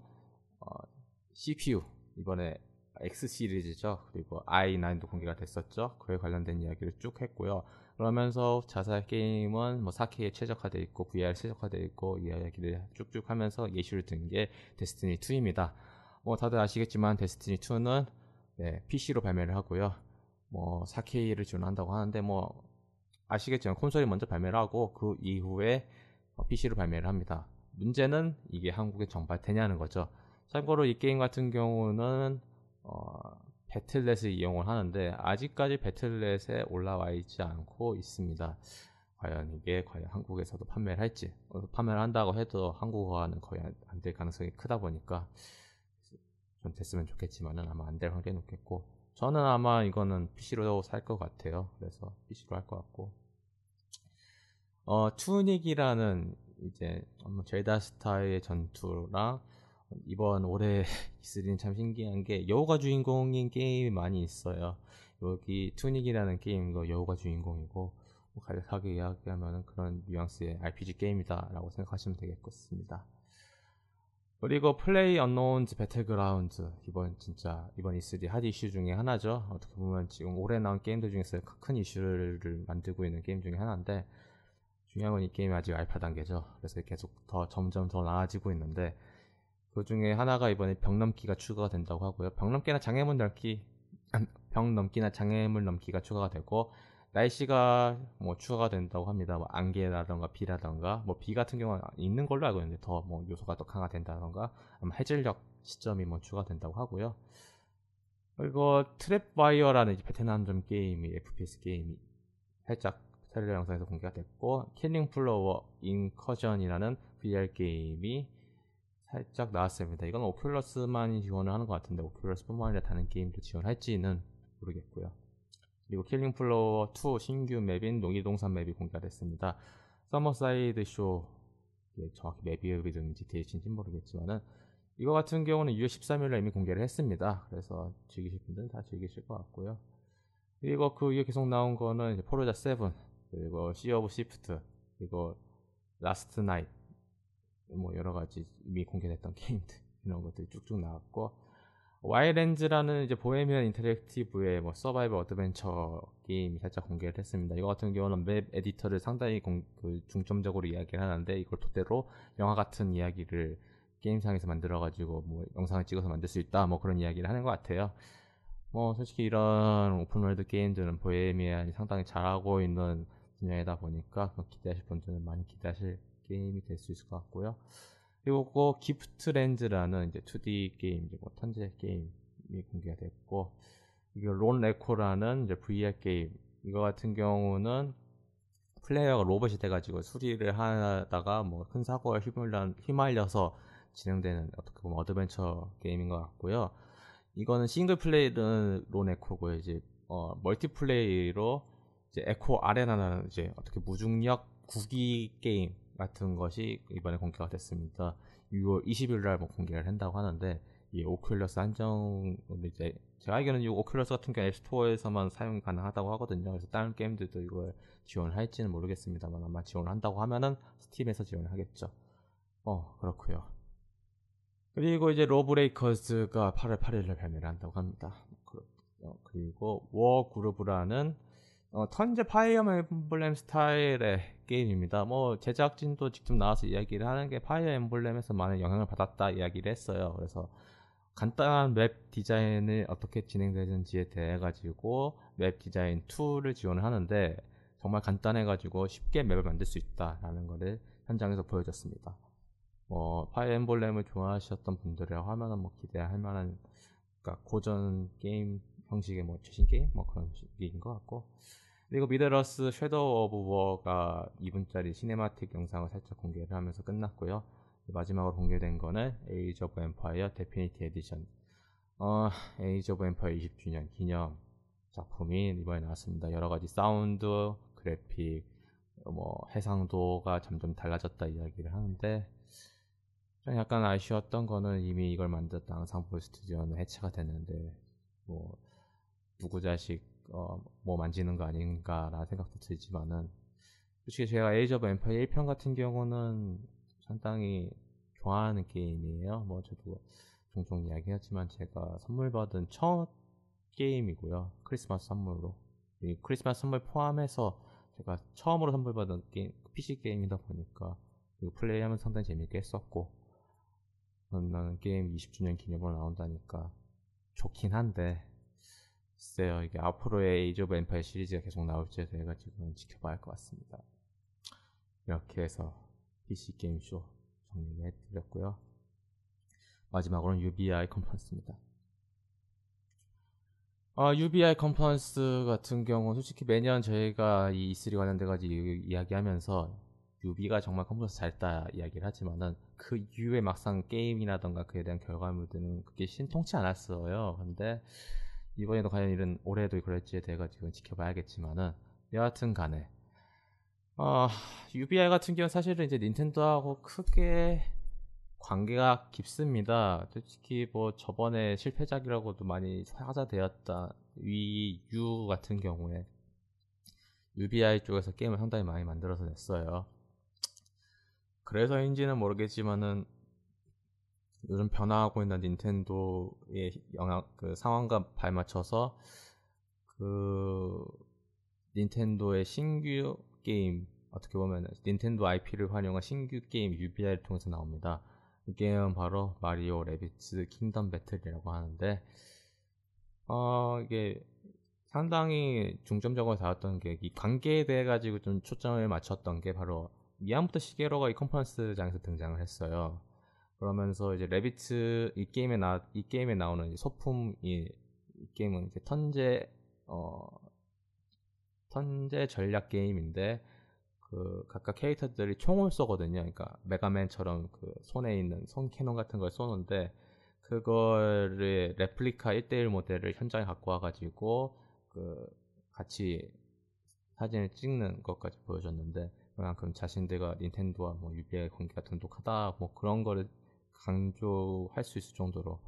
어, CPU 이번에 X 시리즈죠. 그리고 i9도 공개가 됐었죠. 그에 관련된 이야기를 쭉 했고요. 그러면서 자살 게임은 뭐 4K에 최적화되어 있고 VR 최적화되어 있고 이야기를 쭉쭉 하면서 예시를 든 게 데스티니 2입니다. 뭐 다들 아시겠지만 데스티니 2는 네, PC로 발매를 하고요. 뭐 4K를 지원한다고 하는데 뭐 아시겠지만 콘솔이 먼저 발매를 하고 그 이후에 PC로 발매를 합니다. 문제는 이게 한국에 정발되냐는 거죠. 참고로 이 게임 같은 경우는 어, 배틀넷을 이용을 하는데 아직까지 배틀넷에 올라와 있지 않고 있습니다. 과연 이게 과연 한국에서도 판매를 할지 어, 판매를 한다고 해도 한국어화는 거의 안 될 가능성이 크다 보니까 좀 됐으면 좋겠지만은 아마 안 될 확률이 높겠고 저는 아마 이거는 PC로 살 것 같아요. 그래서 PC로 할 것 같고 어 Tunic이라는 이제 젤다 스타의 전투랑 이번 올해 [LAUGHS] 이스리는 참 신기한 게 여우가 주인공인 게임이 많이 있어요. 여기 Tunic이라는 게임도 여우가 주인공이고 뭐 간략하게 이야기하면 그런 뉘앙스의 RPG 게임이다라고 생각하시면 되겠습니다. 그리고 PlayerUnknown's Battlegrounds 이번 진짜 이번 E3 핫 이슈 중에 하나죠. 어떻게 보면 지금 올해 나온 게임들 중에서 큰 이슈를 만들고 있는 게임 중에 하나인데 중요한 건 이 게임이 아직 알파 단계죠. 그래서 계속 더 점점 더 나아지고 있는데 그 중에 하나가 이번에 벽 넘기가 추가가 된다고 하고요. 벽 넘기나 장애물 넘기, 벽 넘기나 장애물 넘기가 추가가 되고 날씨가 뭐 추가가 된다고 합니다. 뭐 안개라던가 비라던가 뭐 비 같은 경우는 있는 걸로 알고 있는데 더 뭐 요소가 더 강화된다던가 해질녘 시점이 뭐 추가된다고 하고요. 그리고 트랩와이어라는 베트남전 게임이 FPS 게임이 살짝 트레일러 영상에서 공개가 됐고 Killing Floor Incursion이라는 VR 게임이 살짝 나왔습니다. 이건 Oculus만이 지원을 하는 것 같은데 Oculus뿐만 아니라 다른 게임도 지원할지는 모르겠고요. 그리고 Killing Floor 2 신규 map인 놀이동산 map이 공개가 됐습니다. Summer Sideshow 정확히 map 이름인지 업데이트인지 모르겠지만은 이거 같은 경우는 6월 13일에 이미 공개를 했습니다. 그래서 즐기실 분들은 다 즐기실 것 같고요. 그리고 그 위에 계속 나온 거는 Forza 7 그리고 Sea of Thieves 그리고 Last Night 뭐 여러 가지 이미 공개됐던 [LAUGHS] 게임들 이런 것들이 쭉쭉 나왔고 Ylands라는 이제 Bohemia Interactive의 뭐 서바이벌 어드벤처 게임이 살짝 공개를 했습니다. 이거 같은 경우는 map editor를 상당히 공, 그 중점적으로 이야기를 하는데 이걸 토대로 영화 같은 이야기를 게임상에서 만들어가지고 뭐 영상을 찍어서 만들 수 있다 뭐 그런 이야기를 하는 것 같아요. 뭐 솔직히 이런 open world 게임들은 보헤미안이 상당히 잘하고 있는 분야이다 보니까 기대하실 분들은 많이 기대하실 게임이 될 수 있을 것 같고요. 그리고 그 Griftlands라는 이제 2D 게임, 뭐 턴제 게임이 공개가 됐고, 이거 Lone Echo라는 이제 VR 게임. 이거 같은 경우는 플레이어가 로봇이 돼가지고 수리를 하다가 뭐 큰 사고에 휘말려서 진행되는 어떻게 보면 어드벤처 게임인 것 같고요. 이거는 single play는 Lone Echo고요. 이제 어, multiplay로 이제 Echo Arena라는 이제 어떻게 무중력 구기 게임 같은 것이 이번에 공개가 됐습니다. 6월 20일 날 뭐 공개를 한다고 하는데 이 Oculus 한정 이제 제가 알기로는 이 Oculus 같은 경우 app store에서만 사용 가능하다고 하거든요. 그래서 다른 게임들도 이걸 지원할지는 모르겠습니다만 아마 지원을 한다고 하면은 Steam에서 지원을 하겠죠. 어 그렇고요. 그리고 이제 LawBreakers가 8월 8일에 발매를 한다고 합니다. 어, 그리고 Wargroove라는 어, 턴제 Fire Emblem 스타일의 게임입니다. 뭐 제작진도 직접 나와서 이야기를 하는 게 Fire Emblem에서 많은 영향을 받았다 이야기를 했어요. 그래서 간단한 map 디자인을 어떻게 진행되는지에 대해 가지고 map 디자인 tool을 지원을 하는데 정말 간단해 가지고 쉽게 map을 만들 수 있다라는 것을 현장에서 보여줬습니다. 뭐 Fire Emblem을 좋아하셨던 분들이라고 하면은 뭐 기대할 만한 그러니까 고전 게임 형식의 뭐 최신 게임 뭐 그런 식인 것 같고 그리고 Middle-earth Shadow of War가 2분짜리 cinematic 영상을 살짝 공개를 하면서 끝났고요. 마지막으로 공개된 거는 Age of Empires Definitive Edition 어, Age of Empires 20주년 기념 작품이 이번에 나왔습니다. 여러 가지 사운드, 그래픽, 뭐 해상도가 점점 달라졌다 이야기를 하는데 약간 아쉬웠던 거는 이미 이걸 만들었던 Ensemble Studio는 해체가 됐는데 뭐 죽은 자식 어, 뭐 만지는 거 아닌가라는 생각도 들지만은 솔직히 제가 Age of Empire 1편 같은 경우는 상당히 좋아하는 게임이에요. 뭐 저도 종종 이야기하지만 제가 선물 받은 첫 게임이고요. 크리스마스 선물로. 이 크리스마스 선물 포함해서 제가 처음으로 선물 받은 게임, PC 게임이다 보니까 그리고 플레이하면 상당히 재밌게 했었고 나는 게임 20주년 기념으로 나온다니까 좋긴 한데 글쎄요 이게 앞으로의 Age of Empire 시리즈가 계속 나올지에 대해 가지고 지켜봐야 할 것 같습니다. 이렇게 해서 PC 게임쇼 정리를 해드렸고요. 마지막으로는 UBI 컨퍼런스입니다. 아, UBI 컨퍼런스 같은 경우 솔직히 매년 저희가 이 E3 관련돼 가지고 이야기하면서 유비가 정말 컨퍼런스 잘했다 이야기를 하지만은 그 이후에 막상 게임이라던가 그에 대한 결과물들은 그게 신통치 않았어요. 근데 이번에도 과연 이런 올해도 그럴지에 대해 가지고 지켜봐야겠지만은 여하튼 간에 어, UBI 같은 경우는 사실은 이제 닌텐도하고 크게 관계가 깊습니다. 솔직히 뭐 저번에 실패작이라고도 많이 화제되었다 위유 같은 경우에 UBI 쪽에서 게임을 상당히 많이 만들어서 냈어요. 그래서인지는 모르겠지만은 요즘 변화하고 있는 닌텐도의 영향 그 상황과 발맞춰서 그 닌텐도의 신규 게임 어떻게 보면 닌텐도 IP를 활용한 신규 게임 UBI를 통해서 나옵니다. 이 게임은 바로 Mario Rabbids Kingdom Battle이라고 하는데 어 이게 상당히 중점적으로 다뤘던 게 이 관계에 대해 가지고 좀 초점을 맞췄던 게 바로 미야모토 시게로가 이 컨퍼런스장에서 등장을 했어요. 그러면서 이제 Rabbids 이 게임에 나 이 게임에 나오는 소품이 이 게임은 이제 turn제 어 turn제 전략 게임인데 그 각각 캐릭터들이 총을 쏘거든요. 그러니까 Mega Man처럼 그 손에 있는 손 cannon 같은 걸 쏘는데 그거를 레플리카 1대1 모델을 현장에 갖고 와가지고 그 같이 사진을 찍는 것까지 보여줬는데 그만큼 자신들과 닌텐도와 뭐 UBI 관계가 돈독하다 뭐 그런 거를 강조할 수 있을 정도로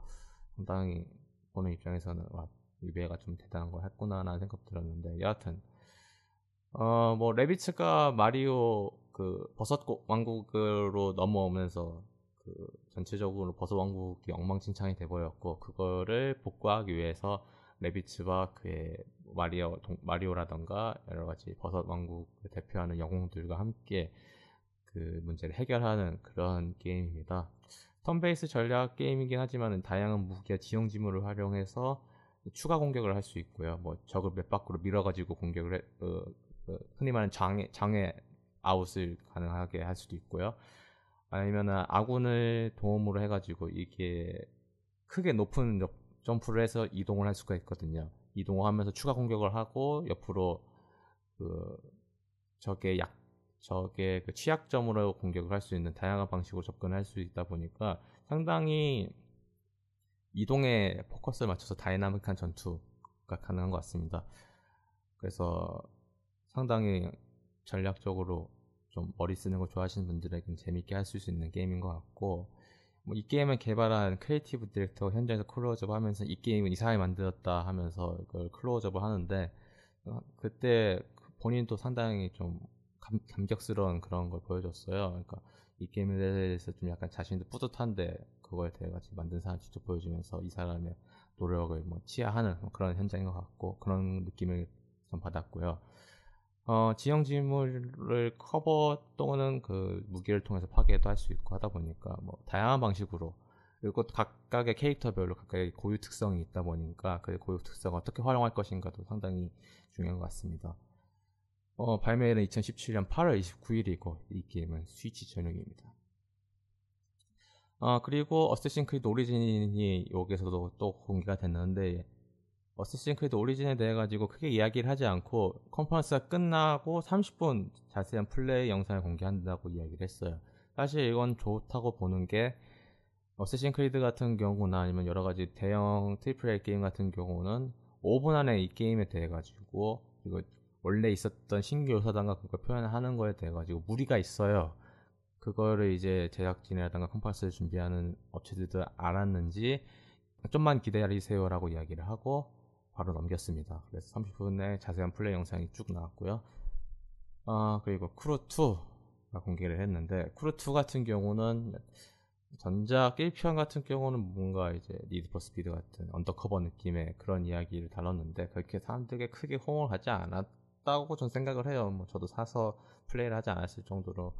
상당히 보는 입장에서는 와 UBI가 좀 대단한 걸 했구나라는 생각 들었는데 여하튼 어 뭐 레비츠가 마리오 그 버섯 왕국으로 넘어오면서 그 전체적으로 버섯 왕국이 엉망진창이 돼 버렸고 그거를 복구하기 위해서 레비츠와 그의 마리오 마리오라던가 여러 가지 버섯 왕국을 대표하는 영웅들과 함께 그 문제를 해결하는 그런 게임입니다. 턴베이스 전략 게임이긴 하지만 다양한 무기와 지형 지물을 활용해서 추가 공격을 할 수 있고요. 뭐 적을 몇 밖으로 밀어가지고 공격을 해, 어, 어, 흔히 말하는 장애 장애 아웃을 가능하게 할 수도 있고요. 아니면은 아군을 도움으로 해가지고 이게 크게 높은 점프를 해서 이동을 할 수가 있거든요. 이동을 하면서 추가 공격을 하고 옆으로 그 적의 약 적의 그 취약점으로 공격을 할 수 있는 다양한 방식으로 접근할 수 있다 보니까 상당히 이동에 포커스를 맞춰서 다이나믹한 전투가 가능한 것 같습니다. 그래서 상당히 전략적으로 좀 머리 쓰는 걸 좋아하시는 분들에게는 재밌게 할 수 있는 게임인 것 같고 뭐 이 게임을 개발한 creative director가 현장에서 클로즈업 하면서 이 게임은 이상하게 만들었다 하면서 이걸 클로즈업을 하는데 어, 그때 본인도 상당히 좀 감, 감격스러운 그런 걸 보여줬어요. 그러니까 이 게임에 대해서 좀 약간 자신도 뿌듯한데 그거에 대해 가지고 만든 사람 직접 보여주면서 이 사람의 노력을 뭐 치하하는 그런 현장인 것 같고 그런 느낌을 좀 받았고요. 어, 지형 지물을 커버 또는 그 무기를 통해서 파괴도 할 수 있고 하다 보니까 뭐 다양한 방식으로 그리고 각각의 캐릭터별로 각각의 고유 특성이 있다 보니까 그 고유 특성을 어떻게 활용할 것인가도 상당히 중요한 것 같습니다. 어, 발매일은 2017년 8월 29일이고 이 게임은 스위치 전용입니다. 어, 그리고 Assassin's Creed Origins가 여기서도 또 공개가 됐는데 Assassin's Creed Origins에 대해 가지고 크게 이야기를 하지 않고 컨퍼런스가 끝나고 30분 자세한 플레이 영상을 공개한다고 이야기를 했어요. 사실 이건 좋다고 보는 게 Assassin's Creed 같은 경우나 아니면 여러 가지 대형 triple A 게임 같은 경우는 5분 안에 이 게임에 대해 가지고 그리고 원래 있었던 신규 요소들과 그걸 표현하는 거에 대해 가지고 무리가 있어요. 그거를 이제 제작진이라든가 컨퍼런스를 준비하는 업체들도 알았는지 좀만 기다리세요라고 이야기를 하고 바로 넘겼습니다. 그래서 30분의 자세한 플레이 영상이 쭉 나왔고요. 아, 그리고 Crew2가 공개를 했는데, Crew2 같은 경우는 전작 1편 같은 경우는 뭔가 이제 Need for Speed 같은 undercover 느낌의 그런 이야기를 다뤘는데, 그렇게 사람들에게 크게 호응을 하지 않았 다고 전 생각을 해요. 뭐 저도 사서 플레이를 하지 않았을 정도로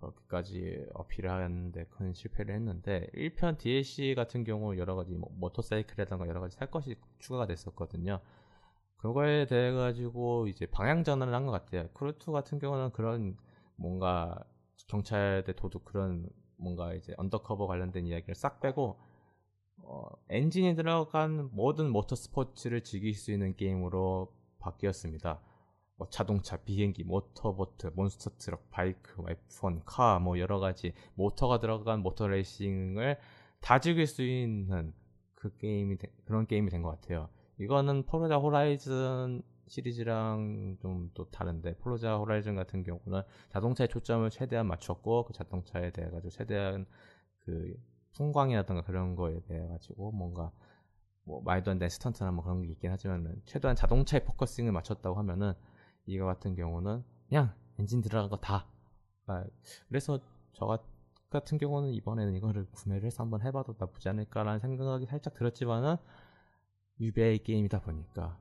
그렇게까지 어필을 하는데 큰 실패를 했는데 1편 DLC 같은 경우 여러 가지 뭐 모터사이클이라던가 여러 가지 탈 것이 추가가 됐었거든요. 그거에 대해 가지고 이제 방향 전환을 한 것 같아요. Crew2 같은 경우는 그런 뭔가 경찰 대 도둑 그런 뭔가 이제 undercover 관련된 이야기를 싹 빼고 어, 엔진이 들어간 모든 모터 스포츠를 즐길 수 있는 게임으로 바뀌었습니다. 뭐 자동차, 비행기, 모터보트, monster truck, 바이크, F1, car, 뭐 여러 가지 모터가 들어간 모터 레이싱을 다 즐길 수 있는 그 게임이 되, 그런 게임이 된 것 같아요. 이거는 Forza Horizon 시리즈랑 좀 또 다른데 Forza Horizon 같은 경우는 자동차에 초점을 최대한 맞췄고 그 자동차에 대해 가지고 최대한 그 풍광이라든가 그런 거에 대해 가지고 뭔가 뭐 말도 안 되는 스턴트나 뭐 그런 게 있긴 하지만 최대한 자동차에 focusing을 맞췄다고 하면은 이거 같은 경우는 그냥 엔진 들어간 거 다. 아, 그래서 저 같은 경우는 이번에는 이거를 구매를 해서 한번 해봐도 나쁘지 않을까라는 생각이 살짝 들었지만은 UBI 게임이다 보니까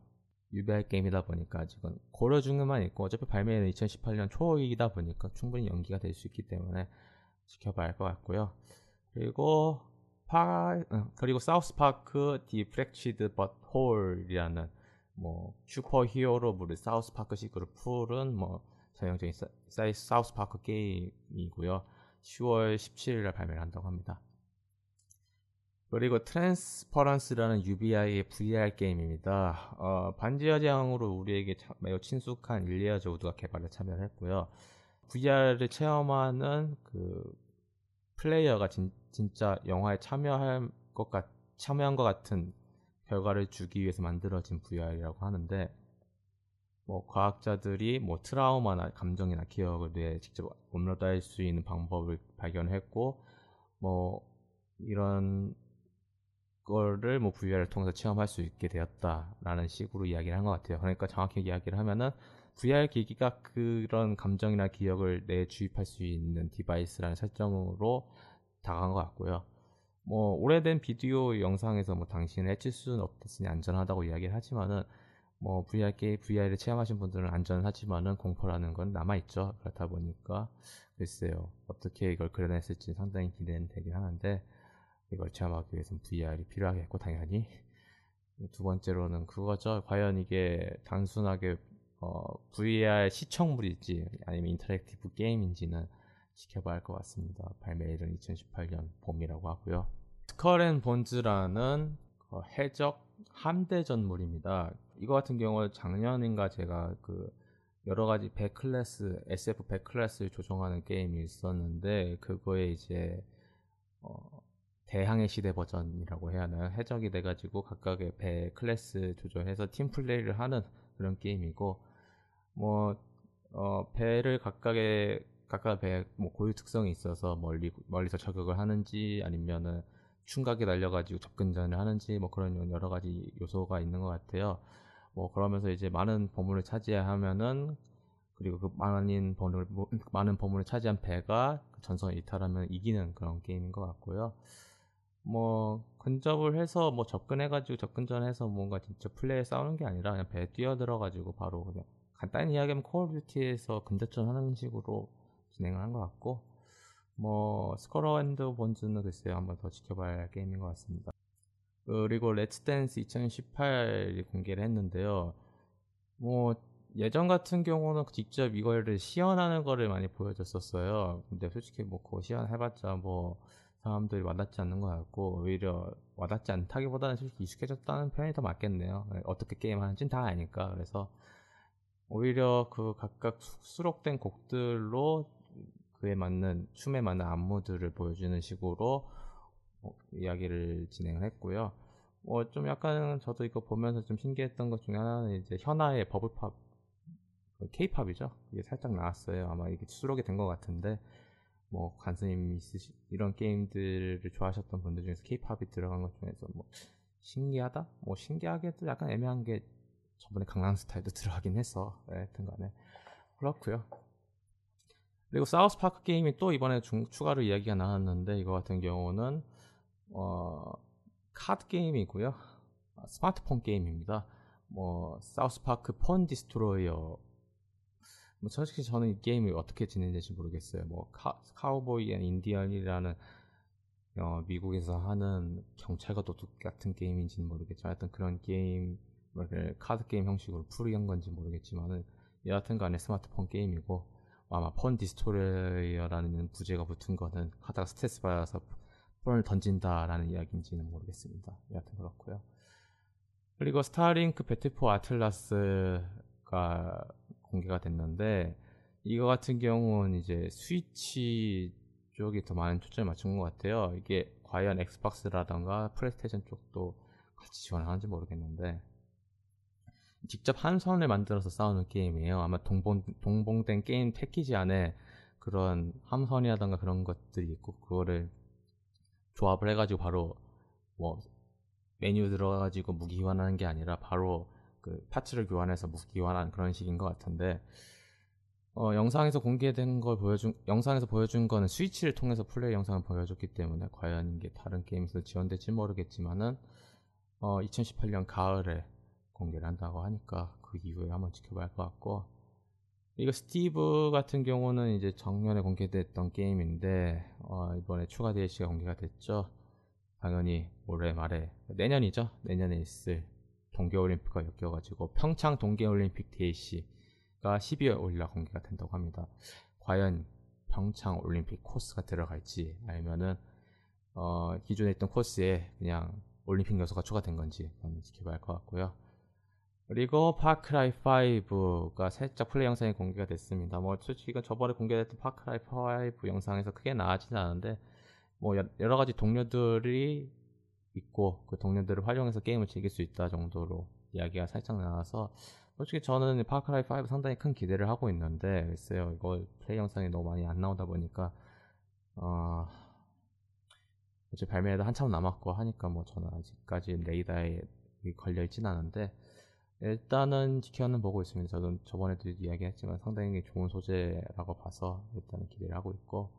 UBI 게임이다 보니까 지금 고려 중에만 있고 어차피 발매는 2018년 초이다 보니까 충분히 연기가 될 수 있기 때문에 지켜봐야 할 것 같고요. 그리고 파 어, 그리고 South Park The Fractured But Whole이라는 뭐 슈퍼 히어로물을 South Park식으로 풀은 뭐 전형적인 사, South Park 게임이고요. 10월 17일에 발매를 한다고 합니다. 그리고 Transference라는 UBI의 VR 게임입니다. 어, 반지의 제왕으로 우리에게 매우 친숙한 일라이저 우드가 개발에 참여를 했고요. VR을 체험하는 그 플레이어가 진, 진짜 영화에 참여할 것 같, 참여한 것 같은 결과를 주기 위해서 만들어진 VR이라고 하는데 뭐 과학자들이 뭐 트라우마나 감정이나 기억을 뇌에 직접 업로드할 수 있는 방법을 발견했고 뭐 이런 거를 뭐 VR을 통해서 체험할 수 있게 되었다라는 식으로 이야기를 한 것 같아요. 그러니까 정확히 이야기를 하면은 VR 기기가 그런 감정이나 기억을 내 주입할 수 있는 디바이스라는 설정으로 다가간 것 같고요. 뭐 오래된 비디오 영상에서 뭐 당신을 해칠 수는 없었으니 안전하다고 이야기를 하지만은 뭐 VR 게 VR을 체험하신 분들은 안전하지만은 공포라는 건 남아 있죠. 그렇다 보니까 글쎄요 어떻게 이걸 그려냈을지 상당히 기대는 되긴 하는데 이걸 체험하기 위해서는 VR이 필요하겠고 당연히 두 번째로는 그거죠. 과연 이게 단순하게 어, VR 시청물일지 아니면 interactive 게임인지는 지켜봐야 할 것 같습니다. 발매일은 2018년 봄이라고 하고요. Skull and Bones라는 어, 해적 함대 전물입니다. 이거 같은 경우 작년인가 제가 그 여러 가지 100클래스, SF 100클래스를 조정하는 게임이 있었는데 그거에 이제 어, 대항해 시대 버전이라고 해야 하나요? 해적이 돼가지고 각각의 배 클래스 조정해서 팀 플레이를 하는 그런 게임이고 뭐 어, 배를 각각의 각각 배뭐 고유 특성이 있어서 멀리 멀리서 저격을 하는지 아니면은 충각이 날려가지고 접근전을 하는지 뭐 그런 여러 가지 요소가 있는 것 같아요. 뭐 그러면서 이제 많은 보물을 차지해야 하면은 그리고 그 많은 보물 많은 보물을 차지한 배가 그 전선을 이탈하면 이기는 그런 게임인 것 같고요. 뭐 근접을 해서 뭐 접근해가지고 접근전해서 뭔가 진짜 플레이에 싸우는 게 아니라 그냥 배에 뛰어들어가지고 바로 그냥 간단히 이야기하면 Call of Duty에서 근접전 하는 식으로 진행을 한 것 같고 뭐 Skull and Bones는 글쎄요 한번 더 지켜봐야 할 게임인 것 같습니다. 그리고 Let's Dance 2018이 공개를 했는데요. 뭐 예전 같은 경우는 직접 이거를 시연하는 거를 많이 보여줬었어요. 근데 솔직히 뭐 그거 시연해봤자 뭐 사람들이 와닿지 않는 것 같고 오히려 와닿지 않다기보다는 솔직히 익숙해졌다는 표현이 더 맞겠네요. 어떻게 게임하는지는 다 아니까 그래서 오히려 그 각각 수록된 곡들로 그에 맞는 춤에 맞는 안무들을 보여주는 식으로 어, 이야기를 진행을 했고요. 뭐 좀 약간 저도 이거 보면서 좀 신기했던 것 중에 하나는 이제 현아의 버블팝, 케이팝이죠. 이게 살짝 나왔어요. 아마 이게 수록이 된 것 같은데 뭐 관심 있으시 이런 게임들을 좋아하셨던 분들 중에서 케이팝이 들어간 것 중에서 뭐 신기하다? 뭐 신기하게도 약간 애매한 게 저번에 강남 스타일도 [LAUGHS] 들어가긴 했어. 네, 하여튼간에 그렇고요. 그리고 사우스 파크 게임이 또 이번에 중, 추가로 이야기가 나왔는데 이거 같은 경우는 어, 카드 게임이고요. 아, 스마트폰 게임입니다. 뭐 South Park Phone Destroyer 뭐 솔직히 저는 이 게임이 어떻게 진행될지 모르겠어요. 뭐 카, cowboy and Indian이라는 어, 미국에서 하는 경찰과 도둑 같은 게임인지는 모르겠지만 하여튼 그런 게임 뭐 카드 게임 형식으로 풀이한 건지 모르겠지만은 여하튼 간에 스마트폰 게임이고 아마 Phone Destroyer라는 부제가 붙은 거는 하다가 스트레스 받아서 을 던진다라는 이야기인지는 모르겠습니다. 여하튼 그렇고요. 그리고 Starlink Battle for Atlas가 공개가 됐는데 이거 같은 경우는 이제 스위치 쪽이 더 많은 초점을 맞춘 것 같아요. 이게 과연 Xbox라던가 PlayStation 쪽도 같이 지원하는지 모르겠는데 직접 함선을 만들어서 싸우는 게임이에요. 아마 동봉, 동봉된 게임 패키지 안에 그런 함선이라던가 그런 것들이 있고 그거를 조합을 해가지고 바로 뭐 메뉴 들어가가지고 무기 교환하는 게 아니라 바로 그 파츠를 교환해서 무기 교환하는 그런 식인 것 같은데 어, 영상에서 공개된 걸 보여준 영상에서 보여준 거는 스위치를 통해서 플레이 영상을 보여줬기 때문에 과연 이게 다른 게임에서 지원될지 모르겠지만은 어, 2018년 가을에 공개를 한다고 하니까 그 이후에 한번 지켜봐야 할 것 같고 이거 스티브 같은 경우는 이제 작년에 공개됐던 게임인데 어, 이번에 추가 DLC가 공개가 됐죠. 당연히 올해 말에 내년이죠. 내년에 있을 동계올림픽과 엮여가지고 평창 동계올림픽 DLC가 12월 5일날 공개가 된다고 합니다. 과연 평창 올림픽 코스가 들어갈지 아니면은 어, 기존에 있던 코스에 그냥 올림픽 요소가 추가된 건지 지켜봐야 할 것 같고요. 그리고 파크라이 5가 살짝 플레이 영상이 공개가 됐습니다. 뭐 솔직히 저번에 공개됐던 파크라이 5 영상에서 크게 나아지는 않은데 뭐 여러 가지 동료들이 있고 그 동료들을 활용해서 게임을 즐길 수 있다 정도로 이야기가 살짝 나와서 솔직히 저는 파크라이 5 상당히 큰 기대를 하고 있는데 글쎄요 이거 플레이 영상이 너무 많이 안 나오다 보니까 어 이제 발매에도 한참 남았고 하니까 뭐 저는 아직까지 레이더에 걸려 있진 않은데 일단은 지켜는 보고 있습니다. 저도 저번에도 이야기했지만 상당히 좋은 소재라고 봐서 일단은 기대를 하고 있고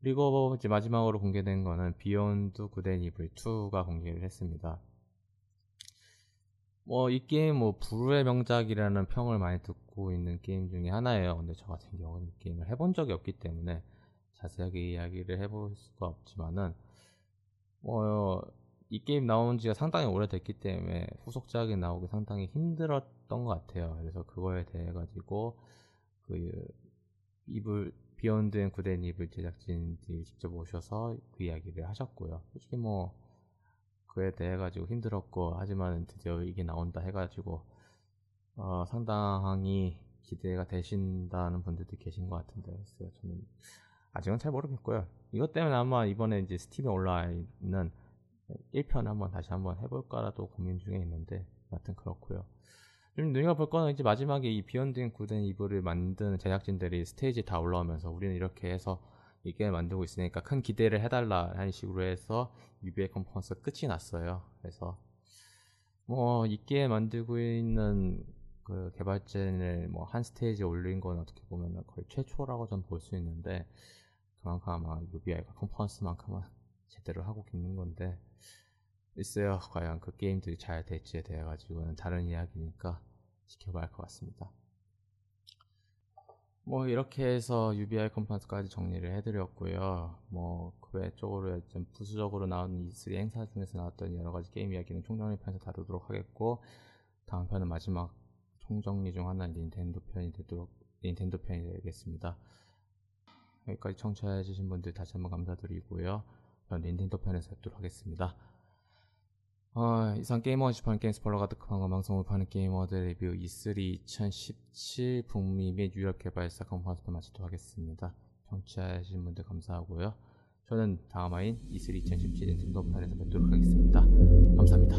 그리고 이제 마지막으로 공개된 거는 Beyond Good and Evil 2가 공개를 했습니다. 뭐 이 게임 뭐 불후의 명작이라는 평을 많이 듣고 있는 게임 중에 하나예요. 근데 저 같은 경우는 이 게임을 해본 적이 없기 때문에 자세하게 이야기를 해볼 수가 없지만은 뭐 이 게임 나온 지가 상당히 오래됐기 때문에 후속작이 나오기 상당히 힘들었던 것 같아요. 그래서 그거에 대해 가지고 그 Evil Beyond and Good and Evil 제작진들이 직접 오셔서 그 이야기를 하셨고요. 솔직히 뭐 그에 대해 가지고 힘들었고 하지만 드디어 이게 나온다 해가지고 어, 상당히 기대가 되신다는 분들도 계신 것 같은데 저는 아직은 잘 모르겠고요. 이것 때문에 아마 이번에 이제 Steam에 올라와 있는 1편 한번 다시 한번 해볼까라도 고민 중에 있는데 여하튼 그렇고요. 좀 우리가 볼 거는 이제 마지막에 이 Beyond Good and Evil을 만든 제작진들이 스테이지 다 올라오면서 우리는 이렇게 해서 이게 만들고 있으니까 큰 기대를 해달라 하는 식으로 해서 UBI 컨퍼런스 끝이 났어요. 그래서 뭐 이게 만들고 있는 그 개발진을 뭐 한 스테이지 올린 건 어떻게 보면 거의 최초라고 좀볼수 있는데 그만큼 아마 UBI가 컨퍼런스만큼은 제대로 하고 있는 건데 있어요. 과연 그 게임들이 잘 될지에 대해 가지고는 다른 이야기니까 지켜봐야 할 것 같습니다. 뭐 이렇게 해서 UBI 컨퍼런스까지 정리를 해드렸고요. 뭐 그 외적으로 좀 부수적으로 나온 E3 행사 중에서 나왔던 여러 가지 게임 이야기는 총정리 편에서 다루도록 하겠고 다음 편은 마지막 총정리 중 하나인 닌텐도 편이 되도록 닌텐도 편이 되겠습니다. 여기까지 청취해주신 분들 다시 한번 감사드리고요. 닌텐도 편에서 뵙도록 하겠습니다. 어, 이상 게이머 지판 게임 스포일러 가득한 방송을 파는 게이머드 리뷰 E3 2017 북미 및 유럽 개발사 컨퍼런스 마치도록 하겠습니다. 청취하신 분들 감사하고요. 저는 다음 화인 E3 2017 닌텐도 편에서 뵙도록 하겠습니다. 감사합니다.